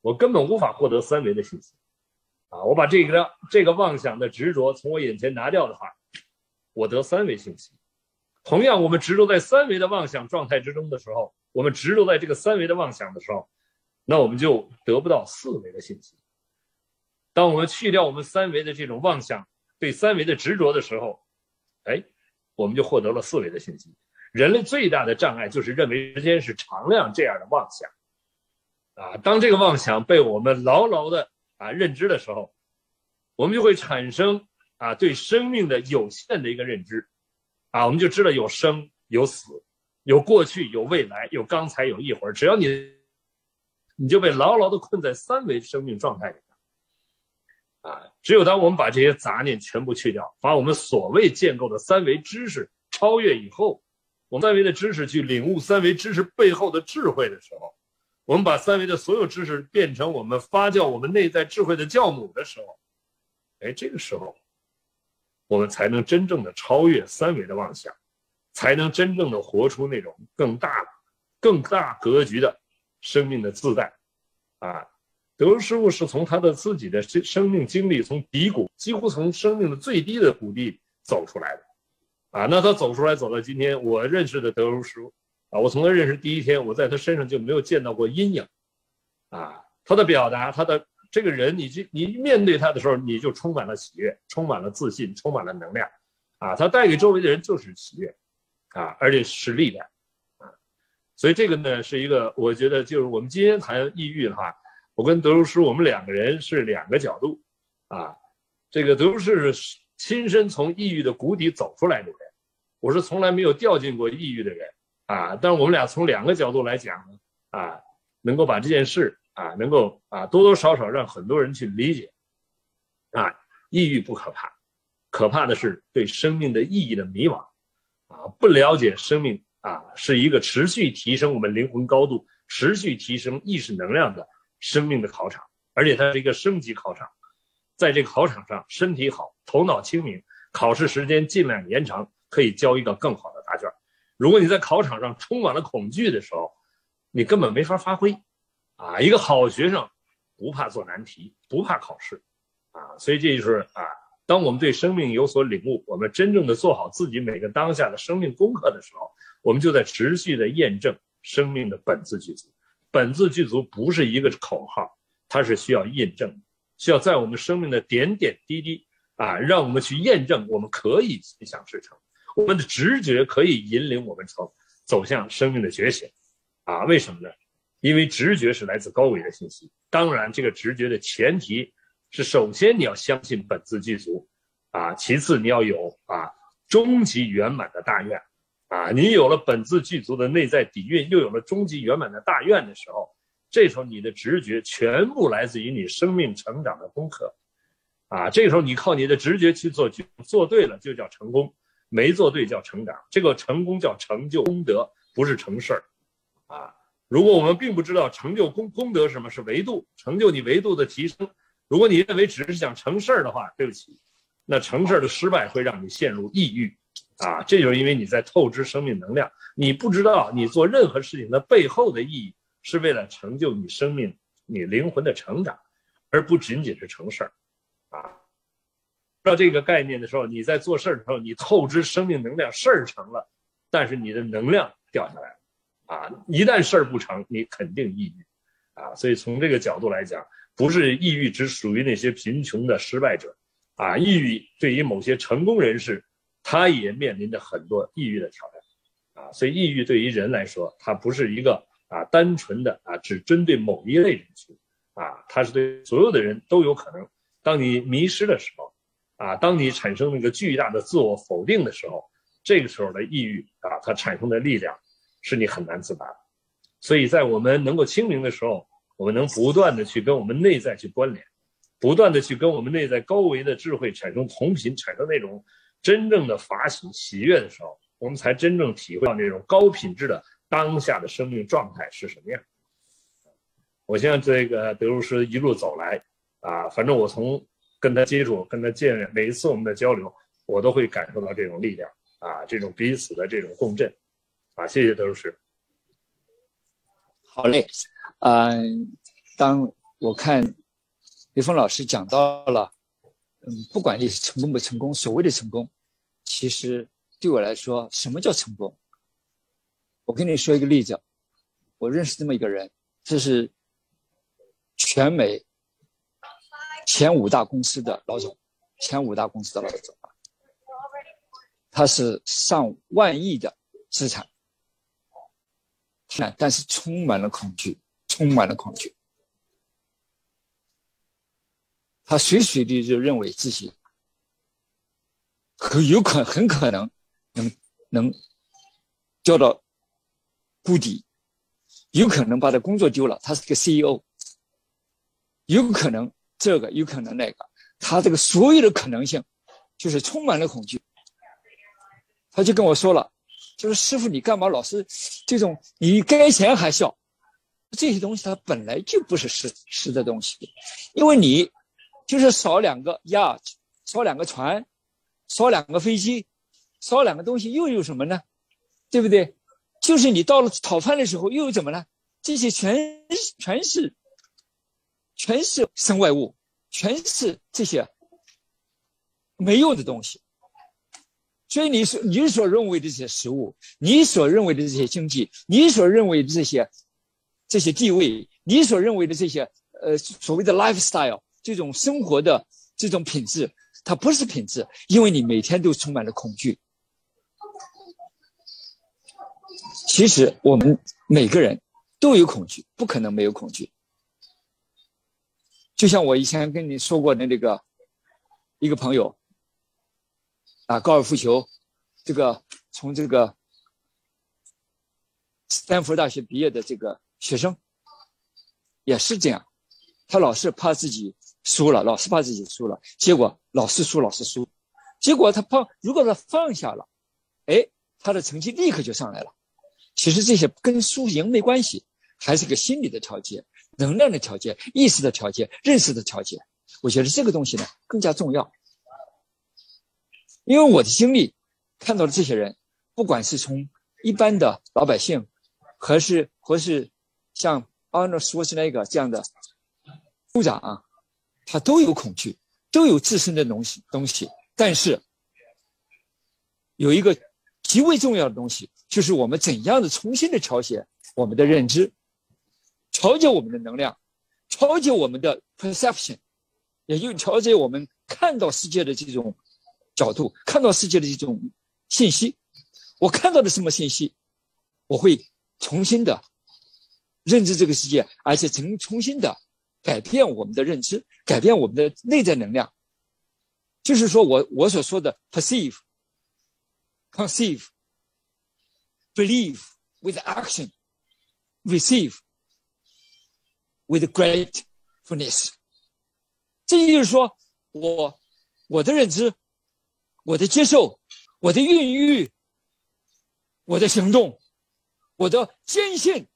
我根本无法获得三维的信息。啊，我把这个这个妄想的执着从我眼前拿掉的话。我得三维信息，同样，我们执着在三维的妄想状态之中的时候，我们执着在这个三维的妄想的时候，那我们就得不到四维的信息。当我们去掉我们三维的这种妄想对三维的执着的时候，哎，我们就获得了四维的信息。人类最大的障碍就是认为时间是常量这样的妄想，啊，当这个妄想被我们牢牢的啊认知的时候，我们就会产生。啊，对生命的有限的一个认知，啊，我们就知道有生有死，有过去有未来，有刚才有一会儿，只要你，你就被牢牢的困在三维生命状态里面。啊，只有当我们把这些杂念全部去掉，把我们所谓建构的三维知识超越以后，我们三维的知识去领悟三维知识背后的智慧的时候，我们把三维的所有知识变成我们发酵我们内在智慧的酵母的时候，哎，这个时候。我们才能真正的超越三维的妄想，才能真正的活出那种更大、更大格局的生命的自在。啊，德如师傅是从他的自己的生生命经历，从低谷，几乎从生命的最低的谷地走出来的。啊，那他走出来，走到今天，我认识的德如师傅，啊，我从他认识第一天，我在他身上就没有见到过阴影。啊，他的表达，他的。这个人，你就你面对他的时候，你就充满了喜悦，充满了自信，充满了能量，啊，他带给周围的人就是喜悦，啊，而且是力量，啊，所以这个呢是一个，我觉得就是我们今天谈抑郁的话，我跟德如师我们两个人是两个角度，啊，这个德如师是亲身从抑郁的谷底走出来的人，我是从来没有掉进过抑郁的人，啊，但我们俩从两个角度来讲呢，啊，能够把这件事。啊，能够啊多多少少让很多人去理解，啊，抑郁不可怕，可怕的是对生命的意义的迷惘，啊，不了解生命啊是一个持续提升我们灵魂高度、持续提升意识能量的生命的考场，而且它是一个升级考场，在这个考场上，身体好，头脑清明，考试时间尽量延长，可以交一个更好的。如果你在考场上充满了恐惧的时候，你根本没法发挥。啊，一个好学生不怕做难题，不怕考试，啊，所以这就是啊，当我们对生命有所领悟，我们真正的做好自己每个当下的生命功课的时候，我们就在持续的验证生命的本自具足。本自具足不是一个口号，它是需要印证，需要在我们生命的点点滴滴啊，让我们去验证，我们可以心想事成，我们的直觉可以引领我们走走向生命的觉醒，啊，为什么呢？因为直觉是来自高维的信息，当然这个直觉的前提是，首先你要相信本自具足，啊，其次你要有啊终极圆满的大愿。啊，你有了本自具足的内在底蕴，又有了终极圆满的大愿的时候，这时候你的直觉全部来自于你生命成长的功课。啊，这时候你靠你的直觉去做，做对了就叫成功，没做对叫成长。这个成功叫成就功德，不是成事儿。啊，如果我们并不知道成就功功德什么是维度，成就你维度的提升，如果你认为只是想成事儿的话，对不起，那成事儿的失败会让你陷入抑郁。啊，这就是因为你在透支生命能量，你不知道你做任何事情的背后的意义是为了成就你生命、你灵魂的成长，而不仅仅是成事儿。啊，知道这个概念的时候，你在做事儿的时候，你透支生命能量，事儿成了，但是你的能量掉下来了。啊，一旦事儿不成，你肯定抑郁。啊，所以从这个角度来讲，不是抑郁只属于那些贫穷的失败者，啊，抑郁对于某些成功人士。他也面临着很多抑郁的挑战，啊，所以抑郁对于人来说，它不是一个啊单纯的啊只针对某一类人群，啊，它是对所有的人都有可能。当你迷失的时候，啊，当你产生那个巨大的自我否定的时候，这个时候的抑郁啊，它产生的力量是你很难自拔。所以在我们能够清明的时候，我们能不断的去跟我们内在去关联，不断的去跟我们内在高维的智慧产生同频，产生那种。真正的法喜喜悦的时候，我们才真正体会到那种高品质的当下的生命状态是什么样。我现在这个德如师一路走来，啊，反正我从跟他接触、跟他见面，每一次我们的交流，我都会感受到这种力量，啊，这种彼此的这种共振，啊，谢谢德如师。好嘞，嗯，当我看李峰老师讲到了。嗯，不管你成功不成功，所谓的成功，其实对我来说，什么叫成功？我跟你说一个例子，我认识这么一个人，这是全美前五大公司的老总，前五大公司的老总，他是上万亿的资产，但但是充满了恐惧，充满了恐惧。他随时随地就认为自己很有可很可能能能掉到谷底，有可能把他工作丢了。他是个 CEO，有可能这个，有可能那个。他这个所有的可能性就是充满了恐惧。他就跟我说了，就是师傅，你干嘛老是这种？你该钱还笑？这些东西它本来就不是实实的东西，因为你。就是少两个呀少两个船，少两个飞机，少两个东西又有什么呢？对不对？就是你到了讨饭的时候又有怎么了？这些全全是全是身外物，全是这些没用的东西。所以你所你所认为的这些食物，你所认为的这些经济，你所认为的这些这些地位，你所认为的这些呃所谓的 lifestyle。这种生活的这种品质，它不是品质，因为你每天都充满了恐惧。其实我们每个人都有恐惧，不可能没有恐惧。就像我以前跟你说过的那个一个朋友，啊，高尔夫球，这个从这个斯坦福大学毕业的这个学生，也是这样，他老是怕自己。输了，老是怕自己输了，结果老是输，老是输，结果他放，如果他放下了，哎，他的成绩立刻就上来了。其实这些跟输赢没关系，还是个心理的调节、能量的调节、意识的调节、认识的调节。我觉得这个东西呢更加重要，因为我的经历看到了这些人，不管是从一般的老百姓，还是或是像 Arnold Schwarzenegger 这样的部长啊。他都有恐惧，都有自身的东西东西，但是有一个极为重要的东西，就是我们怎样的重新的调节我们的认知，调节我们的能量，调节我们的 perception，也就调节我们看到世界的这种角度，看到世界的这种信息。我看到的什么信息，我会重新的认知这个世界，而且重重新的改变我们的认知，改变我们的内在能量。就是说我我所说的 perceive、conceive、believe with action、receive with gratefulness。这也就是说，我我的认知、我的接受、我的孕育、我的行动、我的坚信，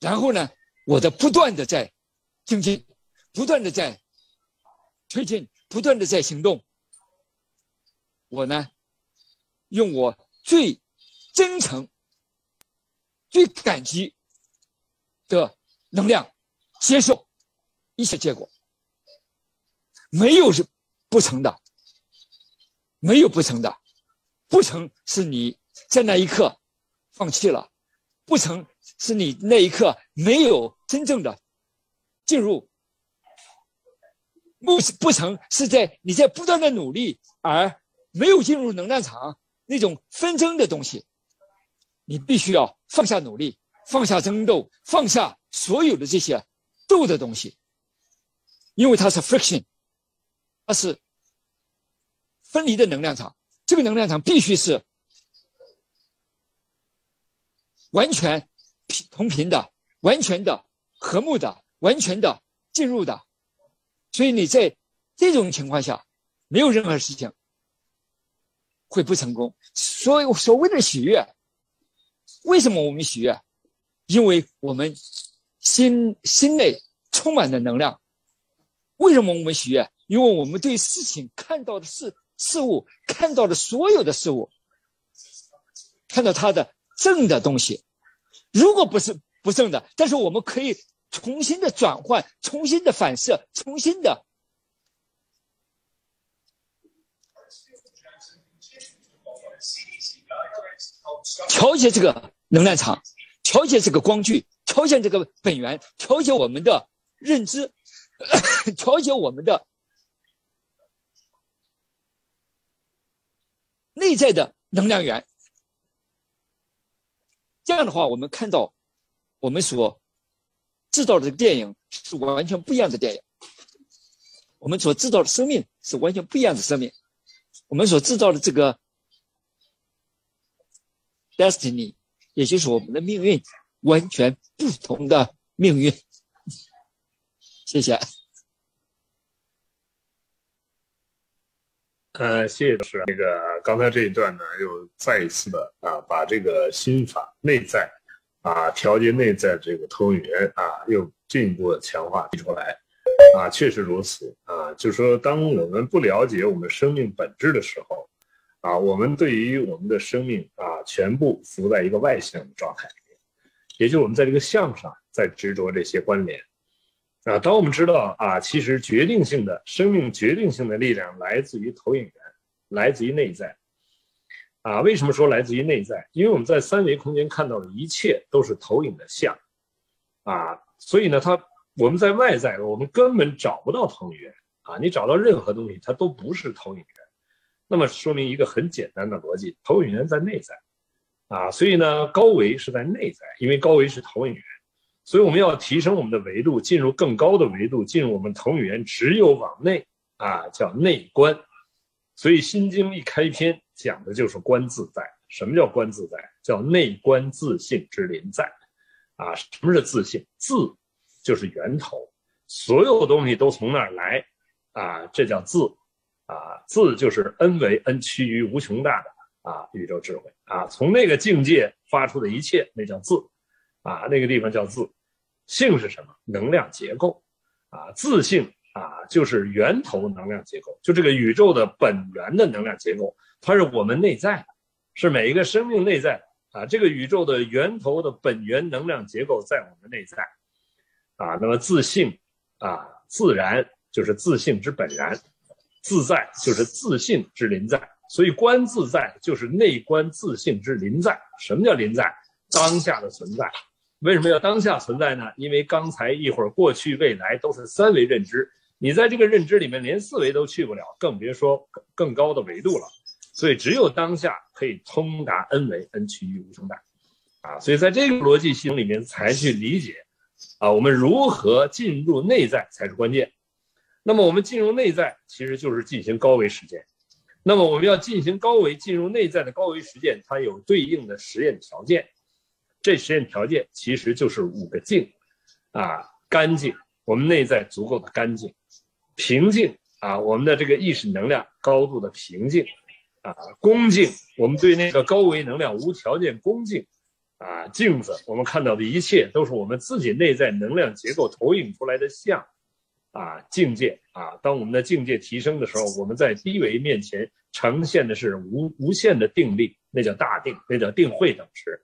然后呢，我的不断的在精进，不断的在推进。不断的在行动，我呢，用我最真诚、最感激的能量接受一切结果，没有是不成的，没有不成的，不成是你在那一刻放弃了，不成是你那一刻没有真正的进入。不不成是在你在不断的努力，而没有进入能量场那种纷争的东西，你必须要放下努力，放下争斗，放下所有的这些斗的东西，因为它是 friction，它是分离的能量场，这个能量场必须是完全平同频的、完全的和睦的、完全的进入的。所以你在这种情况下，没有任何事情会不成功。所以所谓的喜悦，为什么我们喜悦？因为我们心心内充满了能量。为什么我们喜悦？因为我们对事情看到的事事物，看到的所有的事物，看到它的正的东西。如果不是不正的，但是我们可以。重新的转换，重新的反射，重新的调节这个能量场，调节这个光距，调节这个本源，调节我们的认知，调节我们的内在的能量源。这样的话，我们看到我们所。制造的电影是完全不一样的电影，我们所制造的生命是完全不一样的生命，我们所制造的这个 destiny，也就是我们的命运，完全不同的命运。谢谢。呃，谢谢老师。那个刚才这一段呢，又再一次的啊，把这个心法内在。啊，调节内在这个投影源啊，又进一步的强化提出来，啊，确实如此啊。就是说，当我们不了解我们生命本质的时候，啊，我们对于我们的生命啊，全部浮在一个外向的状态里面，也就是我们在这个相上在执着这些关联，啊，当我们知道啊，其实决定性的生命决定性的力量来自于投影源，来自于内在。啊，为什么说来自于内在？因为我们在三维空间看到的一切都是投影的像，啊，所以呢，它我们在外在，我们根本找不到投影源啊。你找到任何东西，它都不是投影源。那么说明一个很简单的逻辑：投影源在内在，啊，所以呢，高维是在内在，因为高维是投影源，所以我们要提升我们的维度，进入更高的维度，进入我们投影源，只有往内啊，叫内观。所以《心经》一开篇。讲的就是观自在。什么叫观自在？叫内观自性之临在。啊，什么是自性？自就是源头，所有东西都从那儿来。啊，这叫自。啊，自就是 n 为 n 趋于无穷大的啊宇宙智慧。啊，从那个境界发出的一切，那叫自。啊，那个地方叫自。性是什么？能量结构。啊，自性啊，就是源头能量结构，就这个宇宙的本源的能量结构。它是我们内在的，是每一个生命内在啊，这个宇宙的源头的本源能量结构在我们内在，啊，那么自性啊，自然就是自性之本然，自在就是自信之临在，所以观自在就是内观自信之临在。什么叫临在？当下的存在，为什么要当下存在呢？因为刚才一会儿过去未来都是三维认知，你在这个认知里面连四维都去不了，更别说更高的维度了。所以只有当下可以通达 n 维，n 趋于无穷大，啊，所以在这个逻辑系统里面才去理解，啊，我们如何进入内在才是关键。那么我们进入内在，其实就是进行高维实践。那么我们要进行高维进入内在的高维实践，它有对应的实验条件。这实验条件其实就是五个净，啊，干净，我们内在足够的干净；平静，啊，我们的这个意识能量高度的平静；啊，恭敬，我们对那个高维能量无条件恭敬；啊，镜子，我们看到的一切都是我们自己内在能量结构投影出来的像。啊，境界啊，当我们的境界提升的时候，我们在低维面前呈现的是无无限的定力，那叫大定，那叫定慧等持。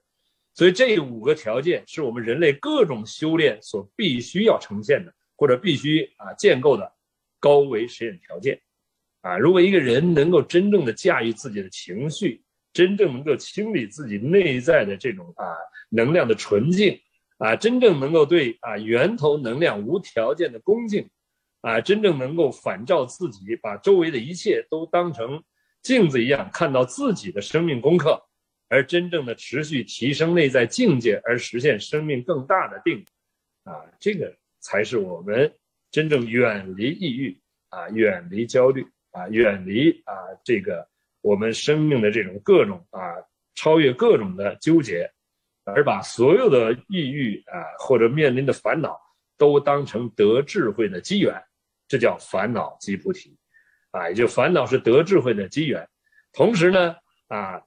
所以这五个条件是我们人类各种修炼所必须要呈现的，或者必须啊建构的高维实验条件。啊，如果一个人能够真正的驾驭自己的情绪，真正能够清理自己内在的这种啊能量的纯净，啊，真正能够对啊源头能量无条件的恭敬。啊，真正能够反照自己，把周围的一切都当成镜子一样看到自己的生命功课，而真正的持续提升内在境界，而实现生命更大的定，啊，这个才是我们真正远离抑郁啊，远离焦虑啊，远离啊这个我们生命的这种各种啊，超越各种的纠结，而把所有的抑郁啊或者面临的烦恼都当成得智慧的机缘。这叫烦恼即菩提，啊，也就烦恼是得智慧的机缘。同时呢，啊，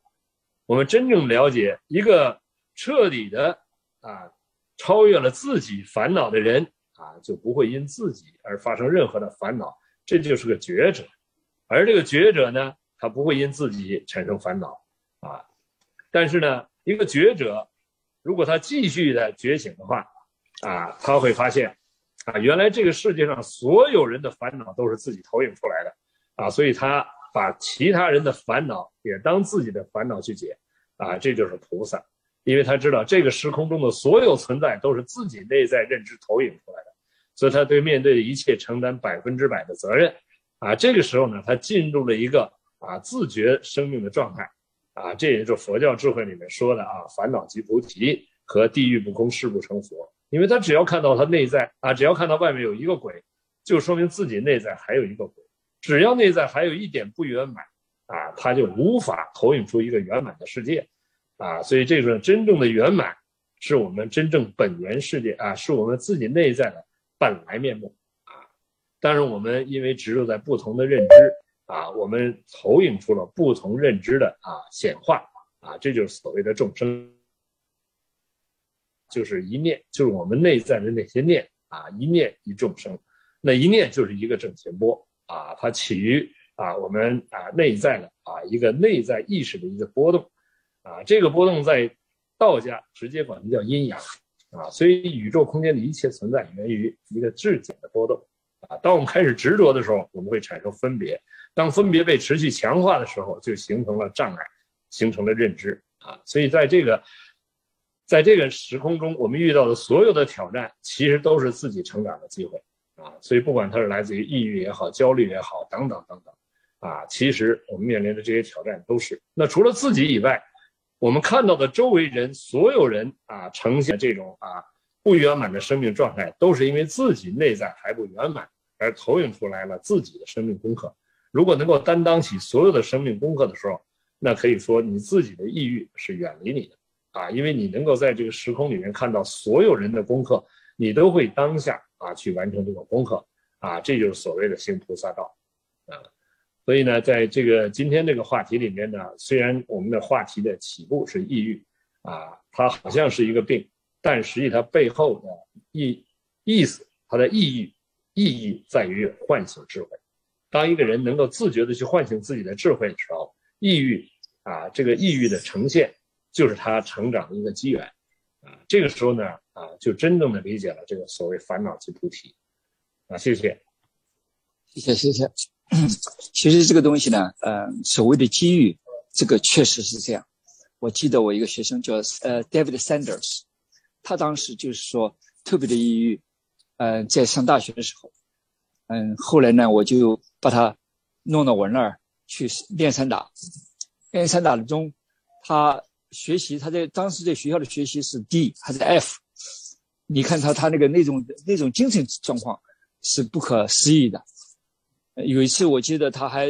我们真正了解一个彻底的啊，超越了自己烦恼的人啊，就不会因自己而发生任何的烦恼。这就是个觉者，而这个觉者呢，他不会因自己产生烦恼啊。但是呢，一个觉者，如果他继续的觉醒的话，啊，他会发现。啊，原来这个世界上所有人的烦恼都是自己投影出来的，啊，所以他把其他人的烦恼也当自己的烦恼去解，啊，这就是菩萨，因为他知道这个时空中的所有存在都是自己内在认知投影出来的，所以他对面对的一切承担百分之百的责任，啊，这个时候呢，他进入了一个啊自觉生命的状态，啊，这也就是佛教智慧里面说的啊，烦恼即菩提和地狱不空誓不成佛。因为他只要看到他内在啊，只要看到外面有一个鬼，就说明自己内在还有一个鬼。只要内在还有一点不圆满啊，他就无法投影出一个圆满的世界啊。所以这种真正的圆满，是我们真正本源世界啊，是我们自己内在的本来面目啊。当然，我们因为植入在不同的认知啊，我们投影出了不同认知的啊显化啊，这就是所谓的众生。就是一念，就是我们内在的那些念啊，一念一众生，那一念就是一个正弦波啊，它起于啊我们啊内在的啊一个内在意识的一个波动啊，这个波动在道家直接管它叫阴阳啊，所以宇宙空间的一切存在源于一个质简的波动啊。当我们开始执着的时候，我们会产生分别；当分别被持续强化的时候，就形成了障碍，形成了认知啊。所以在这个。在这个时空中，我们遇到的所有的挑战，其实都是自己成长的机会啊！所以，不管它是来自于抑郁也好、焦虑也好，等等等等，啊，其实我们面临的这些挑战都是。那除了自己以外，我们看到的周围人，所有人啊，呈现这种啊不圆满的生命状态，都是因为自己内在还不圆满，而投影出来了自己的生命功课。如果能够担当起所有的生命功课的时候，那可以说你自己的抑郁是远离你的。啊，因为你能够在这个时空里面看到所有人的功课，你都会当下啊去完成这个功课啊，这就是所谓的行菩萨道啊。所以呢，在这个今天这个话题里面呢，虽然我们的话题的起步是抑郁啊，它好像是一个病，但实际它背后的意意思，它的意义意义在于唤醒智慧。当一个人能够自觉的去唤醒自己的智慧的时候，抑郁啊，这个抑郁的呈现。就是他成长的一个机缘，啊，这个时候呢，啊，就真正的理解了这个所谓烦恼即菩提，啊，谢谢，谢谢，谢谢。其实这个东西呢，呃，所谓的机遇，这个确实是这样。我记得我一个学生叫呃 David Sanders，他当时就是说特别的抑郁，嗯，在上大学的时候，嗯，后来呢，我就把他弄到我那儿去练散打，练散打的中，他学习他在当时在学校的学习是 D 还是 F，你看他他那个那种那种精神状况是不可思议的。有一次我记得他还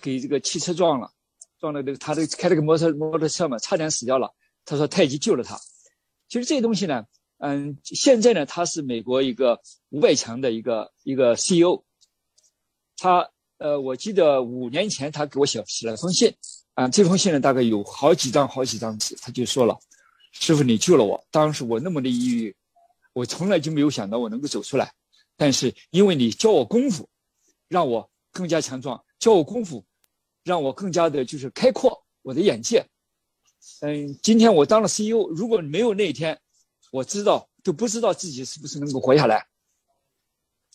给这个汽车撞了，撞了这个他这开了个摩托摩托车嘛，差点死掉了。他说他已经救了他。其实这些东西呢，嗯，现在呢，他是美国一个五百强的一个一个 CEO。他呃，我记得五年前他给我写写了封信，啊，这封信呢大概有好几张好几张纸，他就说了：“师傅，你救了我，当时我那么的抑郁，我从来就没有想到我能够走出来，但是因为你教我功夫，让我更加强壮，教我功夫，让我更加的就是开阔我的眼界。”嗯，今天我当了 CEO，如果没有那一天，我知道都不知道自己是不是能够活下来。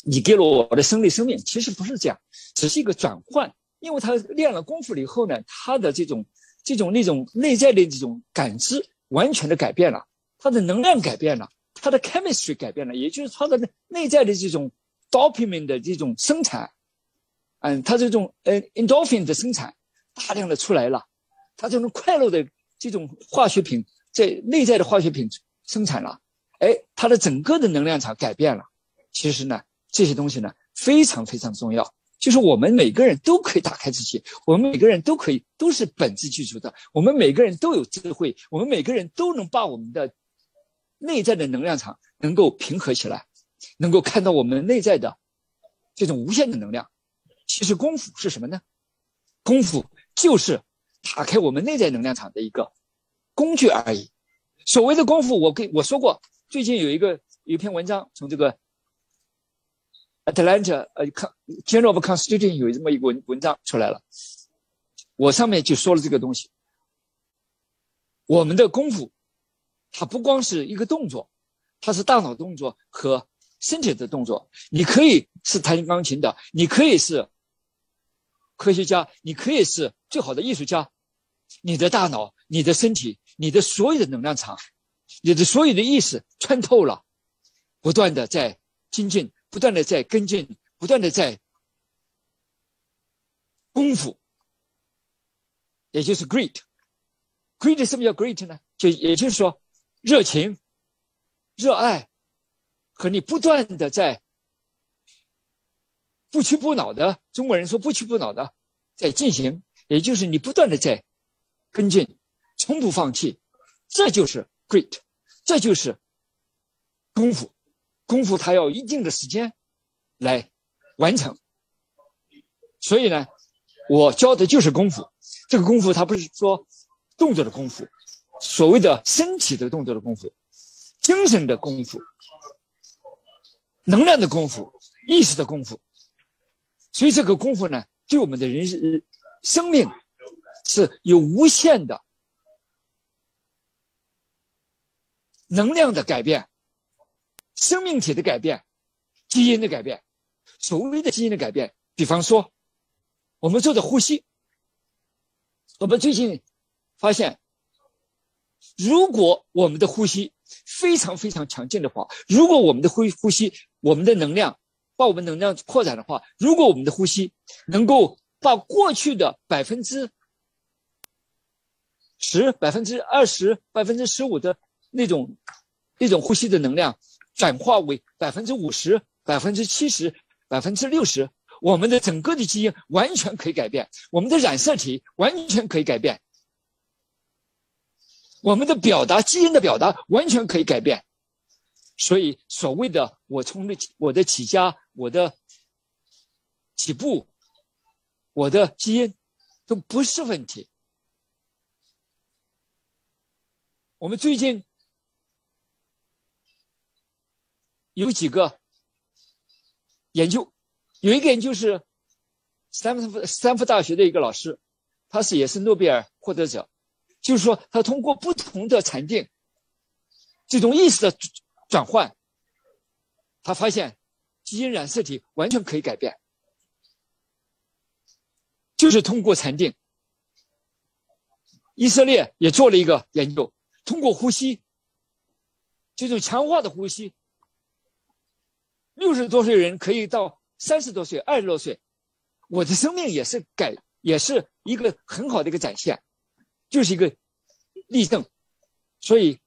你给了我的生力生命，其实不是这样，只是一个转换。因为他练了功夫了以后呢，他的这种、这种、那种内在的这种感知完全的改变了，他的能量改变了，他的 chemistry 改变了，也就是他的内在的这种 dopamine 的这种生产，嗯，他这种呃 endorphin 的生产大量的出来了，他这种快乐的。这种化学品在内在的化学品生产了，哎，他的整个的能量场改变了。其实呢，这些东西呢非常非常重要。就是我们每个人都可以打开自己，我们每个人都可以都是本质具足的，我们每个人都有智慧，我们每个人都能把我们的内在的能量场能够平和起来，能够看到我们内在的这种无限的能量。其实功夫是什么呢？功夫就是。打开我们内在能量场的一个工具而已。所谓的功夫，我跟我说过，最近有一个有一篇文章，从这个 Atlanta 呃，Journal of Constitution 有这么一个文文章出来了。我上面就说了这个东西。我们的功夫，它不光是一个动作，它是大脑动作和身体的动作。你可以是弹钢琴的，你可以是科学家，你可以是最好的艺术家。你的大脑、你的身体、你的所有的能量场、你的所有的意识穿透了，不断的在精进，不断的在跟进，不断的在功夫，也就是 great。great 什么叫 great 呢？就也就是说，热情、热爱和你不断的在不屈不挠的，中国人说不屈不挠的在进行，也就是你不断的在。跟进，从不放弃，这就是 great，这就是功夫。功夫它要一定的时间来完成，所以呢，我教的就是功夫。这个功夫它不是说动作的功夫，所谓的身体的动作的功夫，精神的功夫，能量的功夫，意识的功夫。所以这个功夫呢，对我们的人生生命。是有无限的能量的改变，生命体的改变，基因的改变。所谓的基因的改变，比方说，我们做的呼吸，我们最近发现，如果我们的呼吸非常非常强劲的话，如果我们的呼呼吸，我们的能量把我们能量扩展的话，如果我们的呼吸能够把过去的百分之十百分之二十百分之十五的那种那种呼吸的能量，转化为百分之五十百分之七十百分之六十，我们的整个的基因完全可以改变，我们的染色体完全可以改变，我们的表达基因的表达完全可以改变。所以所谓的我从的我的起家我的起步我的基因都不是问题。我们最近有几个研究，有一个研究是斯坦福斯坦福大学的一个老师，他是也是诺贝尔获得者，就是说他通过不同的禅定，这种意识的转换，他发现基因染色体完全可以改变，就是通过禅定。以色列也做了一个研究。通过呼吸，这种强化的呼吸，六十多岁人可以到三十多岁、二十多岁，我的生命也是改，也是一个很好的一个展现，就是一个例证。所以，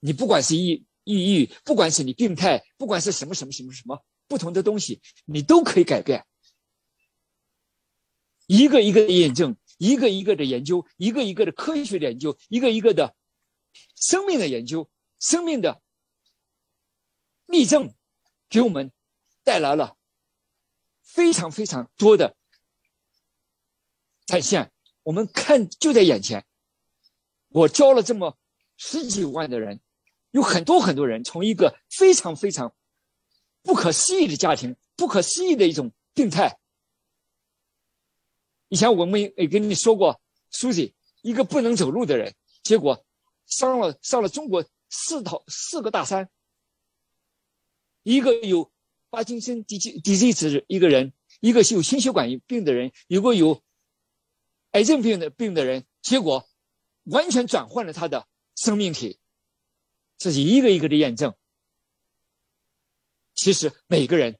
你不管是抑抑郁，不管是你病态，不管是什么什么什么什么不同的东西，你都可以改变。一个一个的验证，一个一个的研究，一个一个的科学的研究，一个一个的生命的研究，生命的例证，给我们带来了非常非常多的展现。我们看就在眼前，我教了这么十几万的人，有很多很多人从一个非常非常不可思议的家庭，不可思议的一种病态。以前我们也跟你说过，书记一个不能走路的人，结果上了上了中国四套四个大山，一个有帕金森 disease 一个人，一个是有心血管病的人，一个有癌症病的病的人，结果完全转换了他的生命体，这是一个一个的验证。其实每个人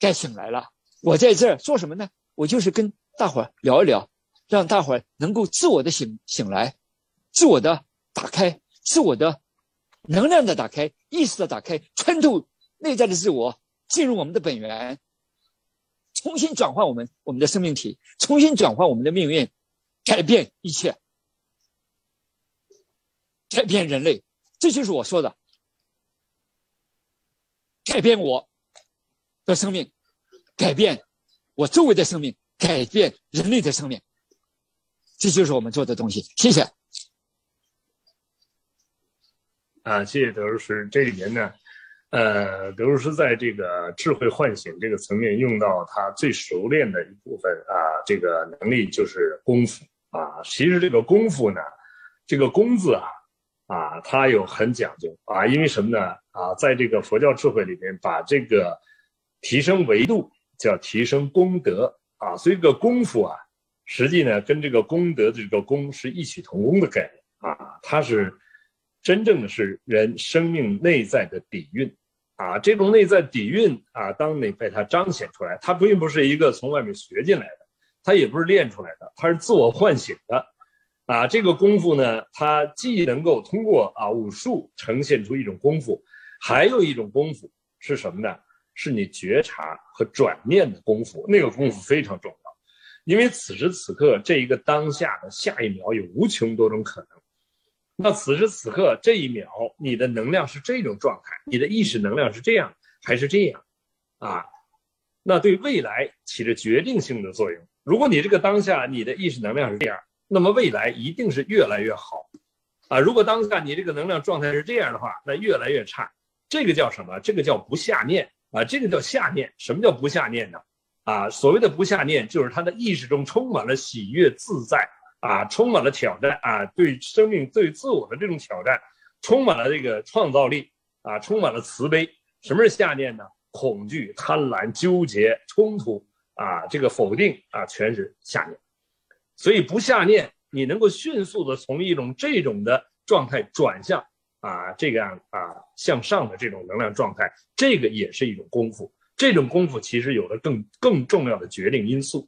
该醒来了，我在这儿做什么呢？我就是跟。大伙儿聊一聊，让大伙儿能够自我的醒醒来，自我的打开，自我的能量的打开，意识的打开，穿透内在的自我，进入我们的本源，重新转换我们我们的生命体，重新转换我们的命运，改变一切，改变人类，这就是我说的，改变我的生命，改变我周围的生命。改变人类的生命，这就是我们做的东西。谢谢。啊，谢谢德如师。这里面呢，呃，德如师在这个智慧唤醒这个层面用到他最熟练的一部分啊，这个能力就是功夫啊。其实这个功夫呢，这个“功”字啊，啊，它有很讲究啊。因为什么呢？啊，在这个佛教智慧里面，把这个提升维度叫提升功德。啊，所以这个功夫啊，实际呢跟这个功德的这个功是异曲同工的概念啊，它是真正的是人生命内在的底蕴啊，这种内在底蕴啊，当你被它彰显出来，它并不是一个从外面学进来的，它也不是练出来的，它是自我唤醒的啊。这个功夫呢，它既能够通过啊武术呈现出一种功夫，还有一种功夫是什么呢？是你觉察和转念的功夫，那个功夫非常重要，因为此时此刻这一个当下的下一秒有无穷多种可能。那此时此刻这一秒，你的能量是这种状态，你的意识能量是这样还是这样？啊，那对未来起着决定性的作用。如果你这个当下你的意识能量是这样，那么未来一定是越来越好。啊，如果当下你这个能量状态是这样的话，那越来越差。这个叫什么？这个叫不下念。啊，这个叫下念。什么叫不下念呢？啊，所谓的不下念，就是他的意识中充满了喜悦自在啊，充满了挑战啊，对生命、对自我的这种挑战，充满了这个创造力啊，充满了慈悲。什么是下念呢？恐惧、贪婪、纠结、冲突啊，这个否定啊，全是下念。所以不下念，你能够迅速的从一种这种的状态转向。啊，这样啊，向上的这种能量状态，这个也是一种功夫。这种功夫其实有了更更重要的决定因素，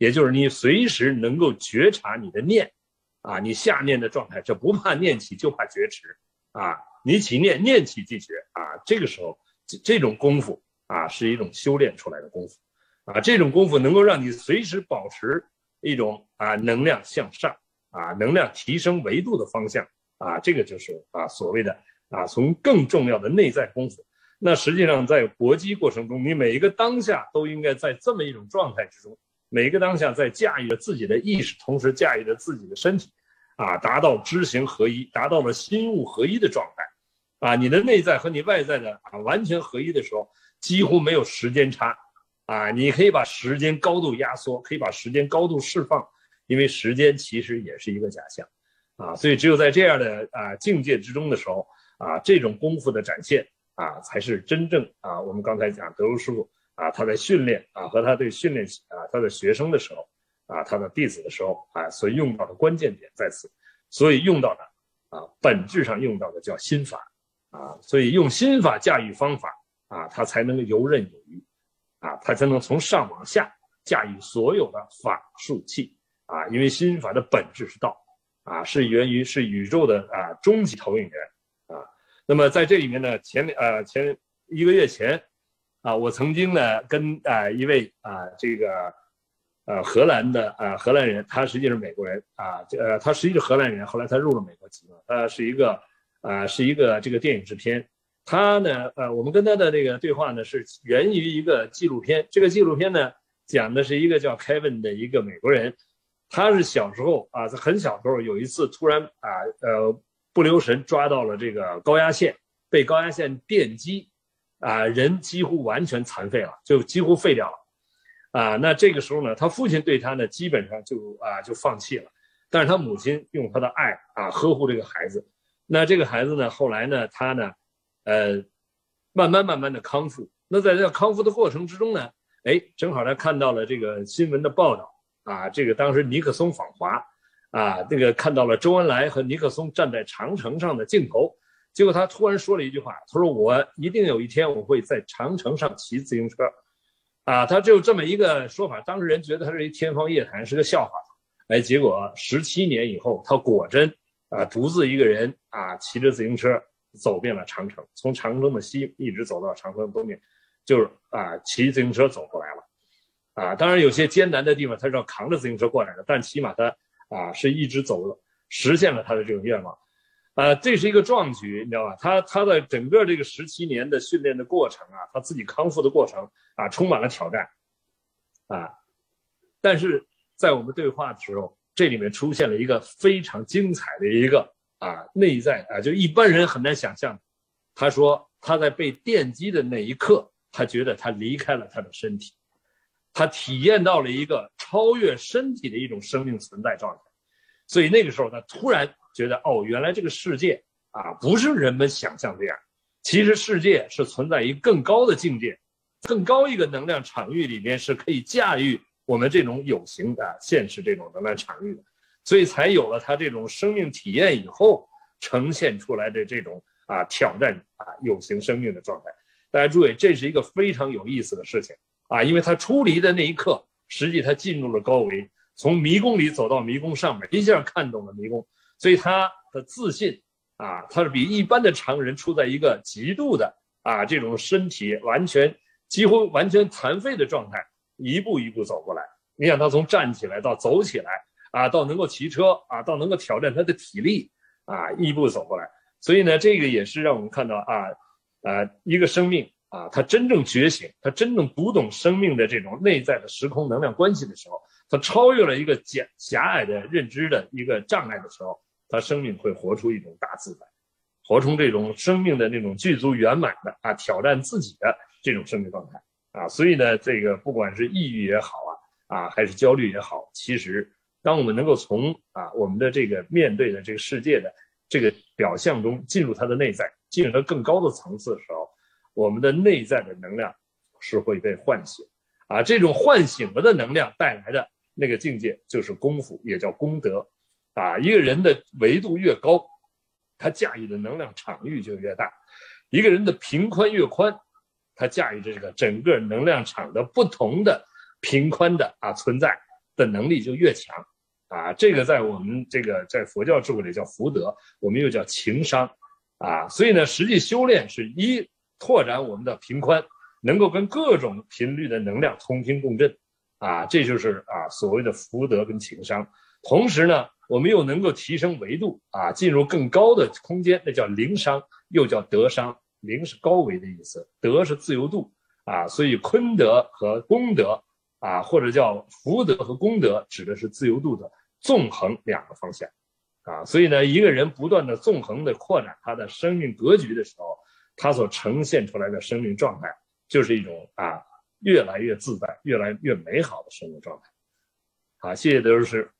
也就是你随时能够觉察你的念，啊，你下念的状态，这不怕念起，就怕觉迟，啊，你起念，念起即觉，啊，这个时候这这种功夫啊，是一种修炼出来的功夫，啊，这种功夫能够让你随时保持一种啊能量向上，啊，能量提升维度的方向。啊，这个就是啊所谓的啊从更重要的内在功夫。那实际上在搏击过程中，你每一个当下都应该在这么一种状态之中，每个当下在驾驭着自己的意识，同时驾驭着自己的身体，啊，达到知行合一，达到了心物合一的状态。啊，你的内在和你外在的啊完全合一的时候，几乎没有时间差。啊，你可以把时间高度压缩，可以把时间高度释放，因为时间其实也是一个假象。啊，所以只有在这样的啊境界之中的时候，啊，这种功夫的展现啊，才是真正啊，我们刚才讲德如师傅啊，他在训练啊和他对训练他的学生的时候，啊他的弟子的时候啊，所用到的关键点在此，所以用到的啊，本质上用到的叫心法啊，所以用心法驾驭方法啊，他才能游刃有余啊，他才能从上往下驾驭所有的法术器啊，因为心法的本质是道啊，是源于是宇宙的啊终极投影源啊。那么在这里面呢，前呃前一个月前啊，我曾经呢跟啊一位啊这个。呃，荷兰的啊，荷兰人，他实际是美国人啊，这呃，他实际是荷兰人，后来他入了美国籍了。他是一个啊，是一个这个电影制片。他呢，呃，我们跟他的这个对话呢，是源于一个纪录片。这个纪录片呢，讲的是一个叫 Kevin 的一个美国人，他是小时候啊，在很小时候有一次突然啊，呃，不留神抓到了这个高压线，被高压线电击，啊，人几乎完全残废了，就几乎废掉了。啊，那这个时候呢，他父亲对他呢，基本上就啊就放弃了，但是他母亲用他的爱啊呵护这个孩子，那这个孩子呢，后来呢，他呢，呃，慢慢慢慢的康复。那在这康复的过程之中呢，哎，正好他看到了这个新闻的报道啊，这个当时尼克松访华啊，这个看到了周恩来和尼克松站在长城上的镜头，结果他突然说了一句话，他说我一定有一天我会在长城上骑自行车。啊，他就这么一个说法，当时人觉得他是一天方夜谭，是个笑话。哎，结果十七年以后，他果真啊，独自一个人啊，骑着自行车走遍了长城，从长城的西一直走到长城的东面，就是啊，骑自行车走过来了。啊，当然有些艰难的地方，他是要扛着自行车过来的，但起码他啊，是一直走了，实现了他的这种愿望。呃，这是一个壮举，你知道吧？他他的整个这个十七年的训练的过程啊，他自己康复的过程啊，充满了挑战，啊，但是在我们对话的时候，这里面出现了一个非常精彩的一个啊内在啊，就一般人很难想象。他说他在被电击的那一刻，他觉得他离开了他的身体，他体验到了一个超越身体的一种生命存在状态，所以那个时候他突然。觉得哦，原来这个世界啊，不是人们想象这样。其实世界是存在于更高的境界，更高一个能量场域里面是可以驾驭我们这种有形的现实这种能量场域的，所以才有了他这种生命体验以后呈现出来的这种啊挑战啊有形生命的状态。大家注意，这是一个非常有意思的事情啊，因为他出离的那一刻，实际他进入了高维，从迷宫里走到迷宫上面，一下看懂了迷宫。所以他的自信啊，他是比一般的常人处在一个极度的啊这种身体完全几乎完全残废的状态，一步一步走过来。你想他从站起来到走起来啊，到能够骑车啊，到能够挑战他的体力啊，一步走过来。所以呢，这个也是让我们看到啊，呃，一个生命啊，他真正觉醒，他真正读懂生命的这种内在的时空能量关系的时候，他超越了一个狭狭隘的认知的一个障碍的时候。他生命会活出一种大自在，活出这种生命的那种具足圆满的啊，挑战自己的这种生命状态啊。所以呢，这个不管是抑郁也好啊，啊还是焦虑也好，其实当我们能够从啊我们的这个面对的这个世界的这个表象中进入它的内在，进入到更高的层次的时候，我们的内在的能量是会被唤醒啊。这种唤醒了的能量带来的那个境界就是功夫，也叫功德。啊，一个人的维度越高，他驾驭的能量场域就越大；一个人的平宽越宽，他驾驭这个整个能量场的不同的平宽的啊存在的能力就越强。啊，这个在我们这个在佛教智慧里叫福德，我们又叫情商。啊，所以呢，实际修炼是一拓展我们的平宽，能够跟各种频率的能量同频共振。啊，这就是啊所谓的福德跟情商。同时呢。我们又能够提升维度啊，进入更高的空间，那叫灵商，又叫德商。灵是高维的意思，德是自由度啊，所以坤德和功德啊，或者叫福德和功德，指的是自由度的纵横两个方向啊。所以呢，一个人不断的纵横的扩展他的生命格局的时候，他所呈现出来的生命状态，就是一种啊越来越自在、越来越美好的生活状态。好，谢谢德老师。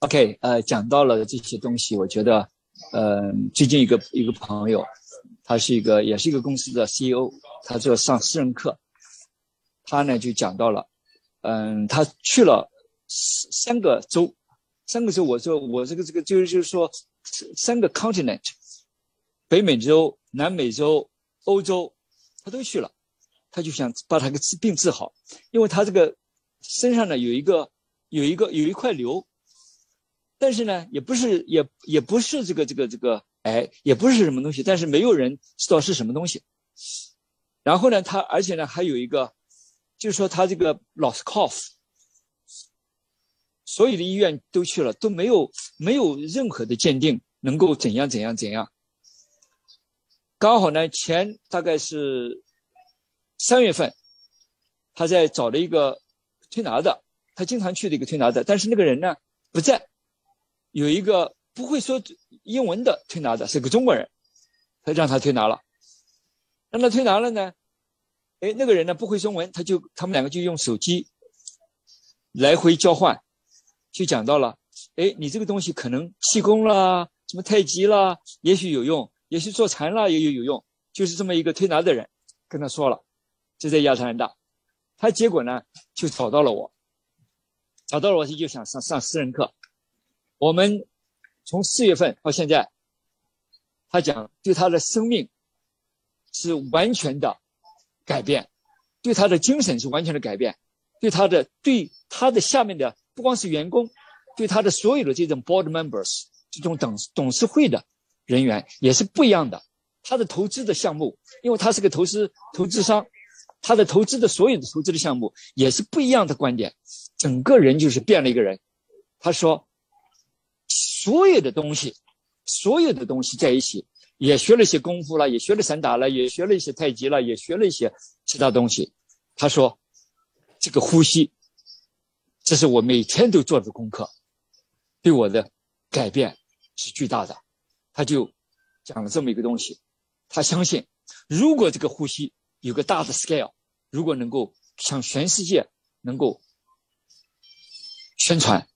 OK，呃，讲到了这些东西，我觉得，呃，最近一个一个朋友，他是一个也是一个公司的 CEO，他做上私人课，他呢就讲到了，嗯，他去了三个州，三个州，我说我这个这个就是就是说三个 continent，北美洲、南美洲、欧洲，他都去了，他就想把他给治病治好，因为他这个身上呢有一个有一个有一块瘤，但是呢也不是也也不是这个这个这个癌，也不是什么东西，但是没有人知道是什么东西。然后呢，他而且呢还有一个，就是说他这个老是 cough，所有的医院都去了，都没有没有任何的鉴定能够怎样怎样怎样。刚好呢，前大概是三月份，他在找了一个推拿的，他经常去的一个推拿的，但是那个人呢不在，有一个不会说英文的推拿的，是个中国人，他让他推拿了。让他推拿了呢，哎，那个人呢不会中文，他就他们两个就用手机来回交换，就讲到了，哎，你这个东西可能气功啦，什么太极啦，也许有用，也许做禅啦也有有用，就是这么一个推拿的人跟他说了，就在亚特兰大，他结果呢就找到了我，找到了我就想上上私人课，我们从四月份到现在，他讲对他的生命。是完全的改变，对他的精神是完全的改变，对他的对他的下面的不光是员工，对他的所有的这种 board members 这种董董事会的人员也是不一样的。他的投资的项目，因为他是个投资投资商，他的投资的所有的投资的项目也是不一样的观点，整个人就是变了一个人。他说，所有的东西，所有的东西在一起。也学了些功夫了，也学了散打了，也学了一些太极了，也学了一些其他东西。他说：“这个呼吸，这是我每天都做的功课，对我的改变是巨大的。”他就讲了这么一个东西。他相信，如果这个呼吸有个大的 scale，如果能够向全世界能够宣传，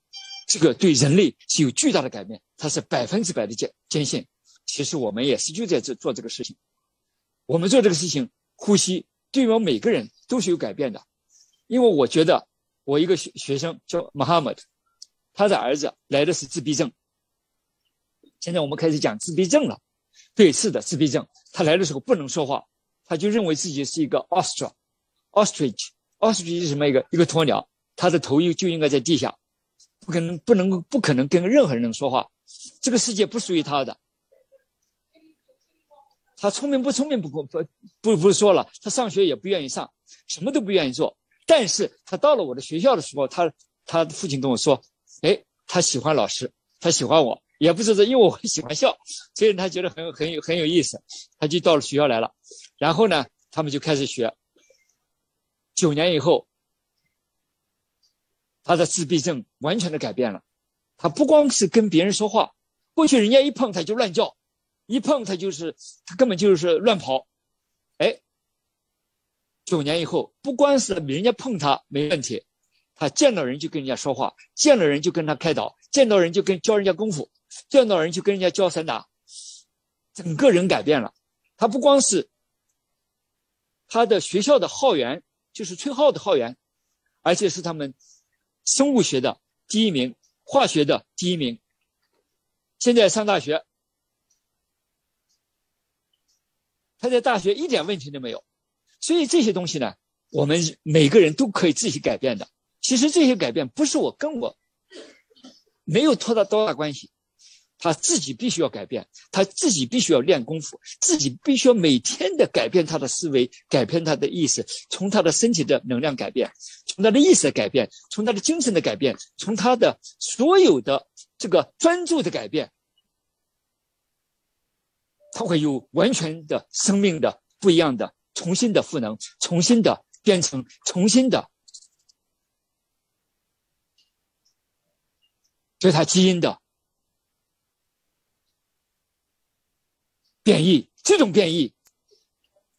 这个对人类是有巨大的改变。他是百分之百的坚坚信。其实我们也是就在这做这个事情，我们做这个事情，呼吸对我们每个人都是有改变的。因为我觉得，我一个学学生叫 Mohammed，他的儿子来的是自闭症。现在我们开始讲自闭症了，对，是的，自闭症。他来的时候不能说话，他就认为自己是一个 ostrich，ostrich，ostrich 是什么一个一个鸵鸟，他的头又就应该在地下，不可能不能不可能跟任何人说话，这个世界不属于他的。他聪明不聪明不不不不不说了，他上学也不愿意上，什么都不愿意做。但是他到了我的学校的时候，他他父亲跟我说：“哎，他喜欢老师，他喜欢我，也不是说，因为我很喜欢笑，所以他觉得很很有很有意思。”他就到了学校来了，然后呢，他们就开始学。九年以后，他的自闭症完全的改变了，他不光是跟别人说话，过去人家一碰他就乱叫。一碰他就是，他根本就是乱跑，哎，九年以后，不光是人家碰他没问题，他见到人就跟人家说话，见了人就跟他开导，见到人就跟教人家功夫，见到人就跟人家教散打，整个人改变了。他不光是他的学校的号员，就是崔浩的号员，而且是他们生物学的第一名，化学的第一名。现在上大学。他在大学一点问题都没有，所以这些东西呢，我们每个人都可以自己改变的。其实这些改变不是我跟我没有托他多大关系，他自己必须要改变，他自己必须要练功夫，自己必须要每天的改变他的思维，改变他的意识，从他的身体的能量改变，从他的意识的改变，从他的精神的改变，从他的所有的这个专注的改变。他会有完全的生命的不一样的重新的赋能，重新的变成重新的这是他基因的变异。这种变异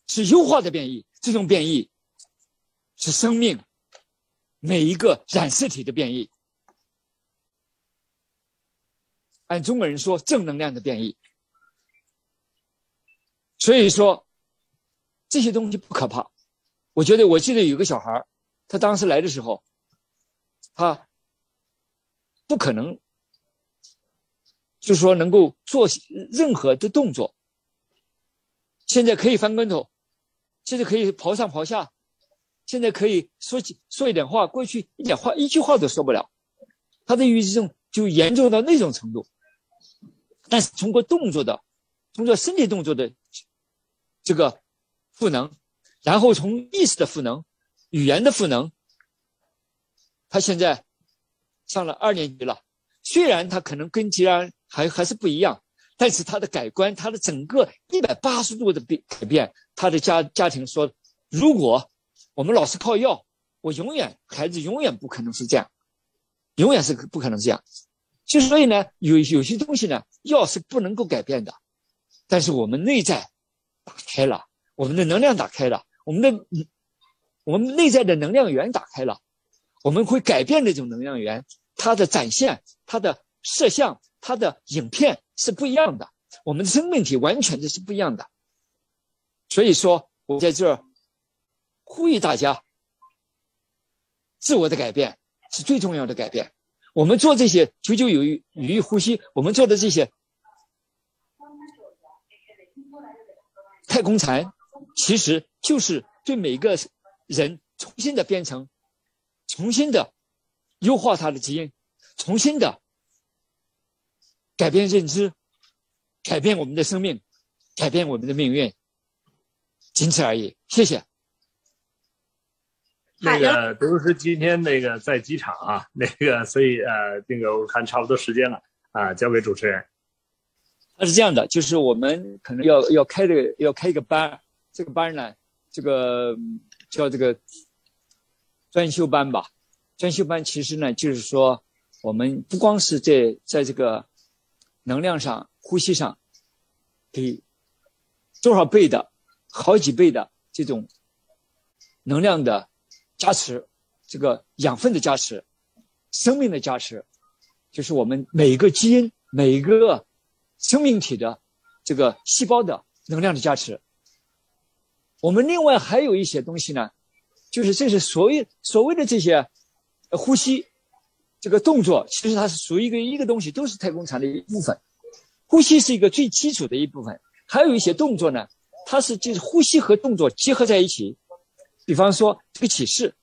是优化的变异，这种变异是生命每一个染色体的变异。按中国人说，正能量的变异。所以说，这些东西不可怕。我觉得，我记得有个小孩他当时来的时候，他不可能，就是说能够做任何的动作。现在可以翻跟头，现在可以跑上跑下，现在可以说几说一点话，过去一点话一句话都说不了。他的抑郁症就严重到那种程度。但是通过动作的，通过身体动作的这个赋能，然后从意识的赋能、语言的赋能，他现在上了二年级了。虽然他可能跟其他人还还是不一样。但是他的改观，他的整个一百八十度的变改变，他的家家庭说，如果我们老是靠药，我永远孩子永远不可能是这样，永远是不可能这样。就所以呢，有有些东西呢，药是不能够改变的，但是我们内在打开了，我们的能量打开了，我们的我们内在的能量源打开了，我们会改变这种能量源，它的展现，它的摄像，它的影片。是不一样的，我们的生命体完全的是不一样的。所以说，我在这儿呼吁大家，自我的改变是最重要的改变。我们做这些九九有余余呼吸，我们做的这些太空禅，其实就是对每个人重新的编程，重新的优化他的基因，重新的。改变认知，改变我们的生命，改变我们的命运，仅此而已。谢谢。那个德老师今天那个在机场啊，那个所以呃，那个我看差不多时间了啊，交给主持人。他是这样的，就是我们可能要要开这个要开一个班，这个班呢，这个叫这个专修班吧。专修班其实呢，就是说我们不光是在在这个。能量上、呼吸上，给多少倍的、好几倍的这种能量的加持，这个养分的加持、生命的加持，就是我们每一个基因、每一个生命体的这个细胞的能量的加持。我们另外还有一些东西呢，就是这是所谓所谓的这些呼吸。这个动作其实它是属于一个一个东西，都是太空禅的一部分。呼吸是一个最基础的一部分，还有一些动作呢，它是就是呼吸和动作结合在一起。比方说这个启示，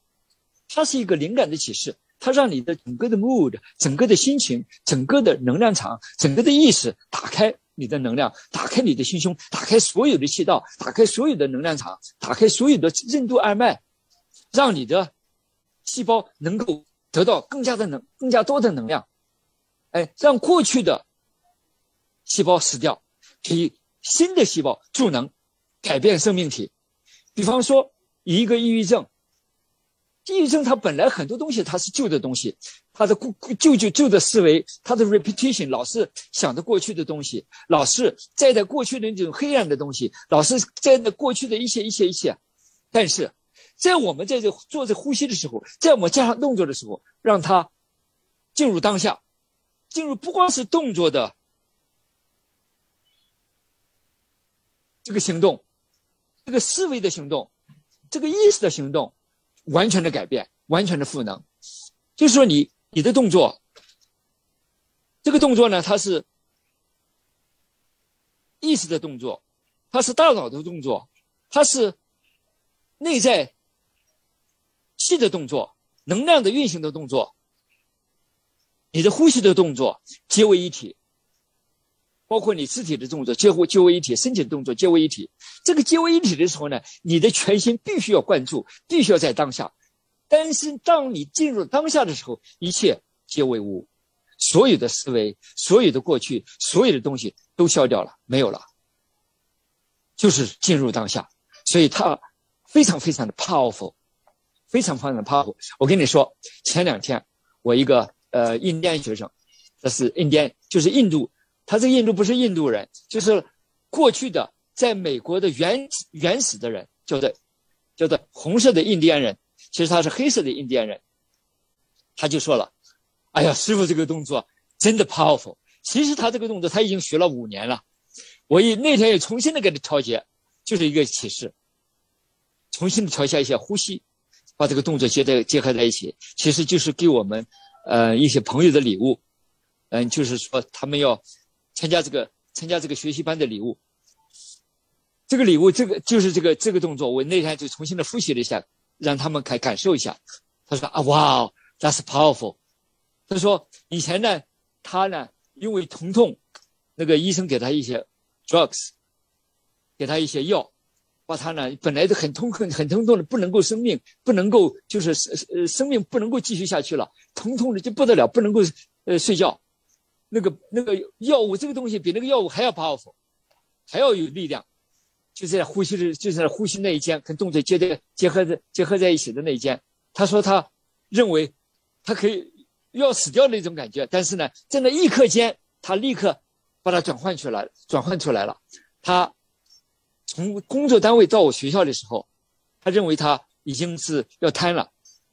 它是一个灵感的启示，它让你的整个的 mood、整个的心情、整个的能量场、整个的意识打开你的能量，打开你的心胸，打开所有的气道，打开所有的能量场，打开所有的任督二脉，让你的细胞能够。得到更加的能、更加多的能量，哎，让过去的细胞死掉，给新的细胞助能，改变生命体。比方说，一个抑郁症，抑郁症它本来很多东西它是旧的东西，它的故旧旧旧的思维，它的 repetition 老是想着过去的东西，老是在在过去的那种黑暗的东西，老是在那过去的一些一些一切，但是。在我们在这做这呼吸的时候，在我们加上动作的时候，让它进入当下，进入不光是动作的这个行动，这个思维的行动，这个意识的行动，完全的改变，完全的赋能。就是说，你你的动作，这个动作呢，它是意识的动作，它是大脑的动作，它是内在。气的动作，能量的运行的动作，你的呼吸的动作皆为一体，包括你肢体的动作皆为皆为一体，身体的动作皆为一体。这个皆为一体的时候呢，你的全心必须要关注，必须要在当下。但是当你进入当下的时候，一切皆为无，所有的思维、所有的过去、所有的东西都消掉了，没有了，就是进入当下。所以它非常非常的 powerful。非常非常的 powerful。我跟你说，前两天我一个呃印第安学生，这是印第安，就是印度，他这个印度不是印度人，就是过去的在美国的原原始的人，叫做叫做红色的印第安人，其实他是黑色的印第安人。他就说了：“哎呀，师傅这个动作真的 powerful。其实他这个动作他已经学了五年了。我一那天又重新的给他调节，就是一个启示，重新的调一下一些呼吸。”把这个动作结在结合在一起，其实就是给我们，呃一些朋友的礼物，嗯，就是说他们要参加这个参加这个学习班的礼物。这个礼物，这个就是这个这个动作，我那天就重新的复习了一下，让他们感感受一下。他说啊，哇，That's powerful。他说以前呢，他呢因为疼痛，那个医生给他一些 drugs，给他一些药，把他呢本来就很痛很很疼痛的，不能够生命，不能够就是呃生命不能够继续下去了，疼痛的就不得了，不能够呃睡觉。那个那个药物这个东西比那个药物还要 powerful，还要有力量。就在呼吸的，就在呼吸那一间，跟动作结的结合在结合在一起的那一间。他说他认为他可以要死掉那种感觉，但是呢，在那一刻间，他立刻把它转换出来，转换出来了。他从工作单位到我学校的时候，他认为他已经是要瘫了，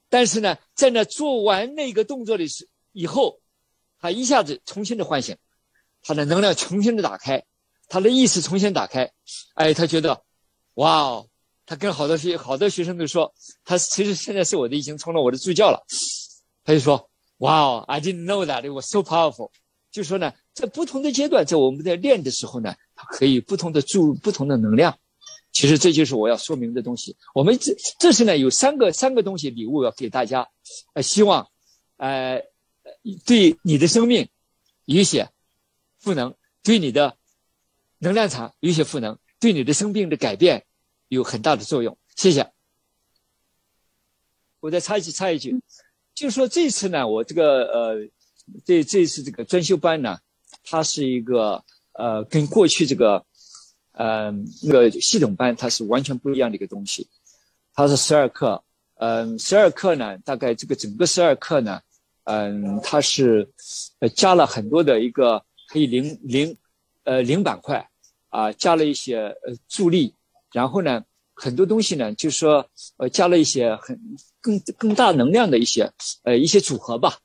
但是呢，在那做完那个动作的时以后，他一下子重新的唤醒，他的能量重新的打开。他的意识重新打开，哎，他觉得，哇哦，他跟好多学好多学生都说，他其实现在是我的已经成了我的助教了。他就说，哇哦，I didn't know that it was so powerful。就说呢，在不同的阶段，在我们在练的时候呢，可以不同的注不同的能量。其实这就是我要说明的东西。我们这这是呢有三个三个东西礼物要给大家，呃，希望，呃，对你的生命有些赋能，对你的。能量场有些赋能，对你的生病的改变有很大的作用。谢谢。我再插一句，插一句，就是说这次呢，我这个呃，这这次这个专修班呢，它是一个呃，跟过去这个呃那个系统班它是完全不一样的一个东西。它是十二课，嗯，十二课呢，大概这个整个十二课呢，嗯，它是呃加了很多的一个可以零零呃零板块。啊，加了一些呃助力，然后呢，很多东西呢，就是说呃加了一些很更更大能量的一些呃一些组合吧，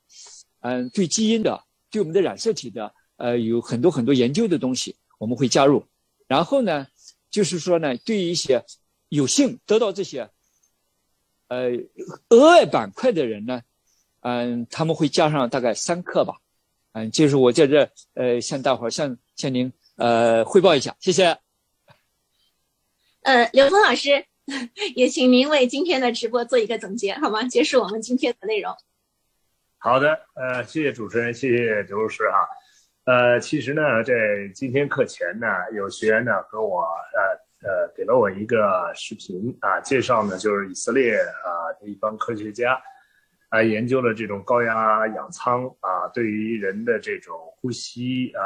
嗯，对基因的，对我们的染色体的，呃有很多很多研究的东西我们会加入，然后呢，就是说呢，对于一些有幸得到这些呃额外板块的人呢，嗯，他们会加上大概三克吧，嗯，就是我在这呃向大伙儿向向您。呃，汇报一下，谢谢。呃，刘峰老师，也请您为今天的直播做一个总结，好吗？结束我们今天的内容。好的，呃，谢谢主持人，谢谢刘老师哈。呃，其实呢，在今天课前呢，有学员呢和我呃呃给了我一个视频啊，介绍呢就是以色列啊的一帮科学家。啊，研究了这种高压氧舱啊，对于人的这种呼吸啊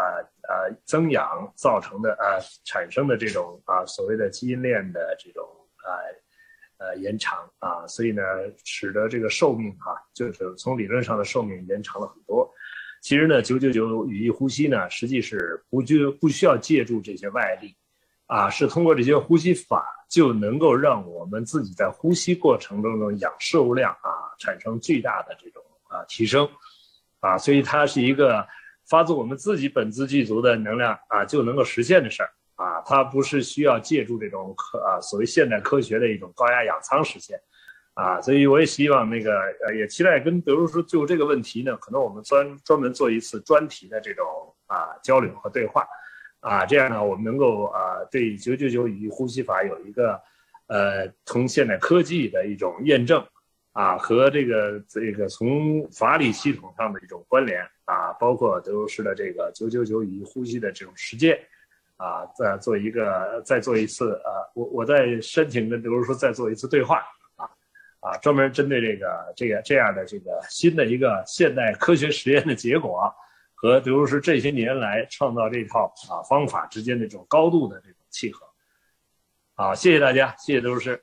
啊增氧造成的啊产生的这种啊所谓的基因链的这种啊呃延长啊，所以呢，使得这个寿命哈，就是从理论上的寿命延长了很多。其实呢，九九九语义呼吸呢，实际是不就不需要借助这些外力。啊，是通过这些呼吸法就能够让我们自己在呼吸过程当中氧摄入量啊产生巨大的这种啊提升，啊，所以它是一个发自我们自己本自具足的能量啊就能够实现的事儿啊，它不是需要借助这种科啊所谓现代科学的一种高压氧舱实现，啊，所以我也希望那个呃也期待跟德如说就这个问题呢，可能我们专专门做一次专题的这种啊交流和对话。啊，这样呢，我们能够啊，对九九九语义呼吸法有一个，呃，从现代科技的一种验证，啊，和这个这个从法理系统上的一种关联，啊，包括德鲁斯的这个九九九语义呼吸的这种实践，啊，再做一个，再做一次，呃，我我再申请跟德鲁斯再做一次对话，啊，专门针对这个这个这样的这个新的一个现代科学实验的结果。和刘如诗这些年来创造这套啊方法之间的这种高度的这种契合，好，谢谢大家，谢谢刘老师。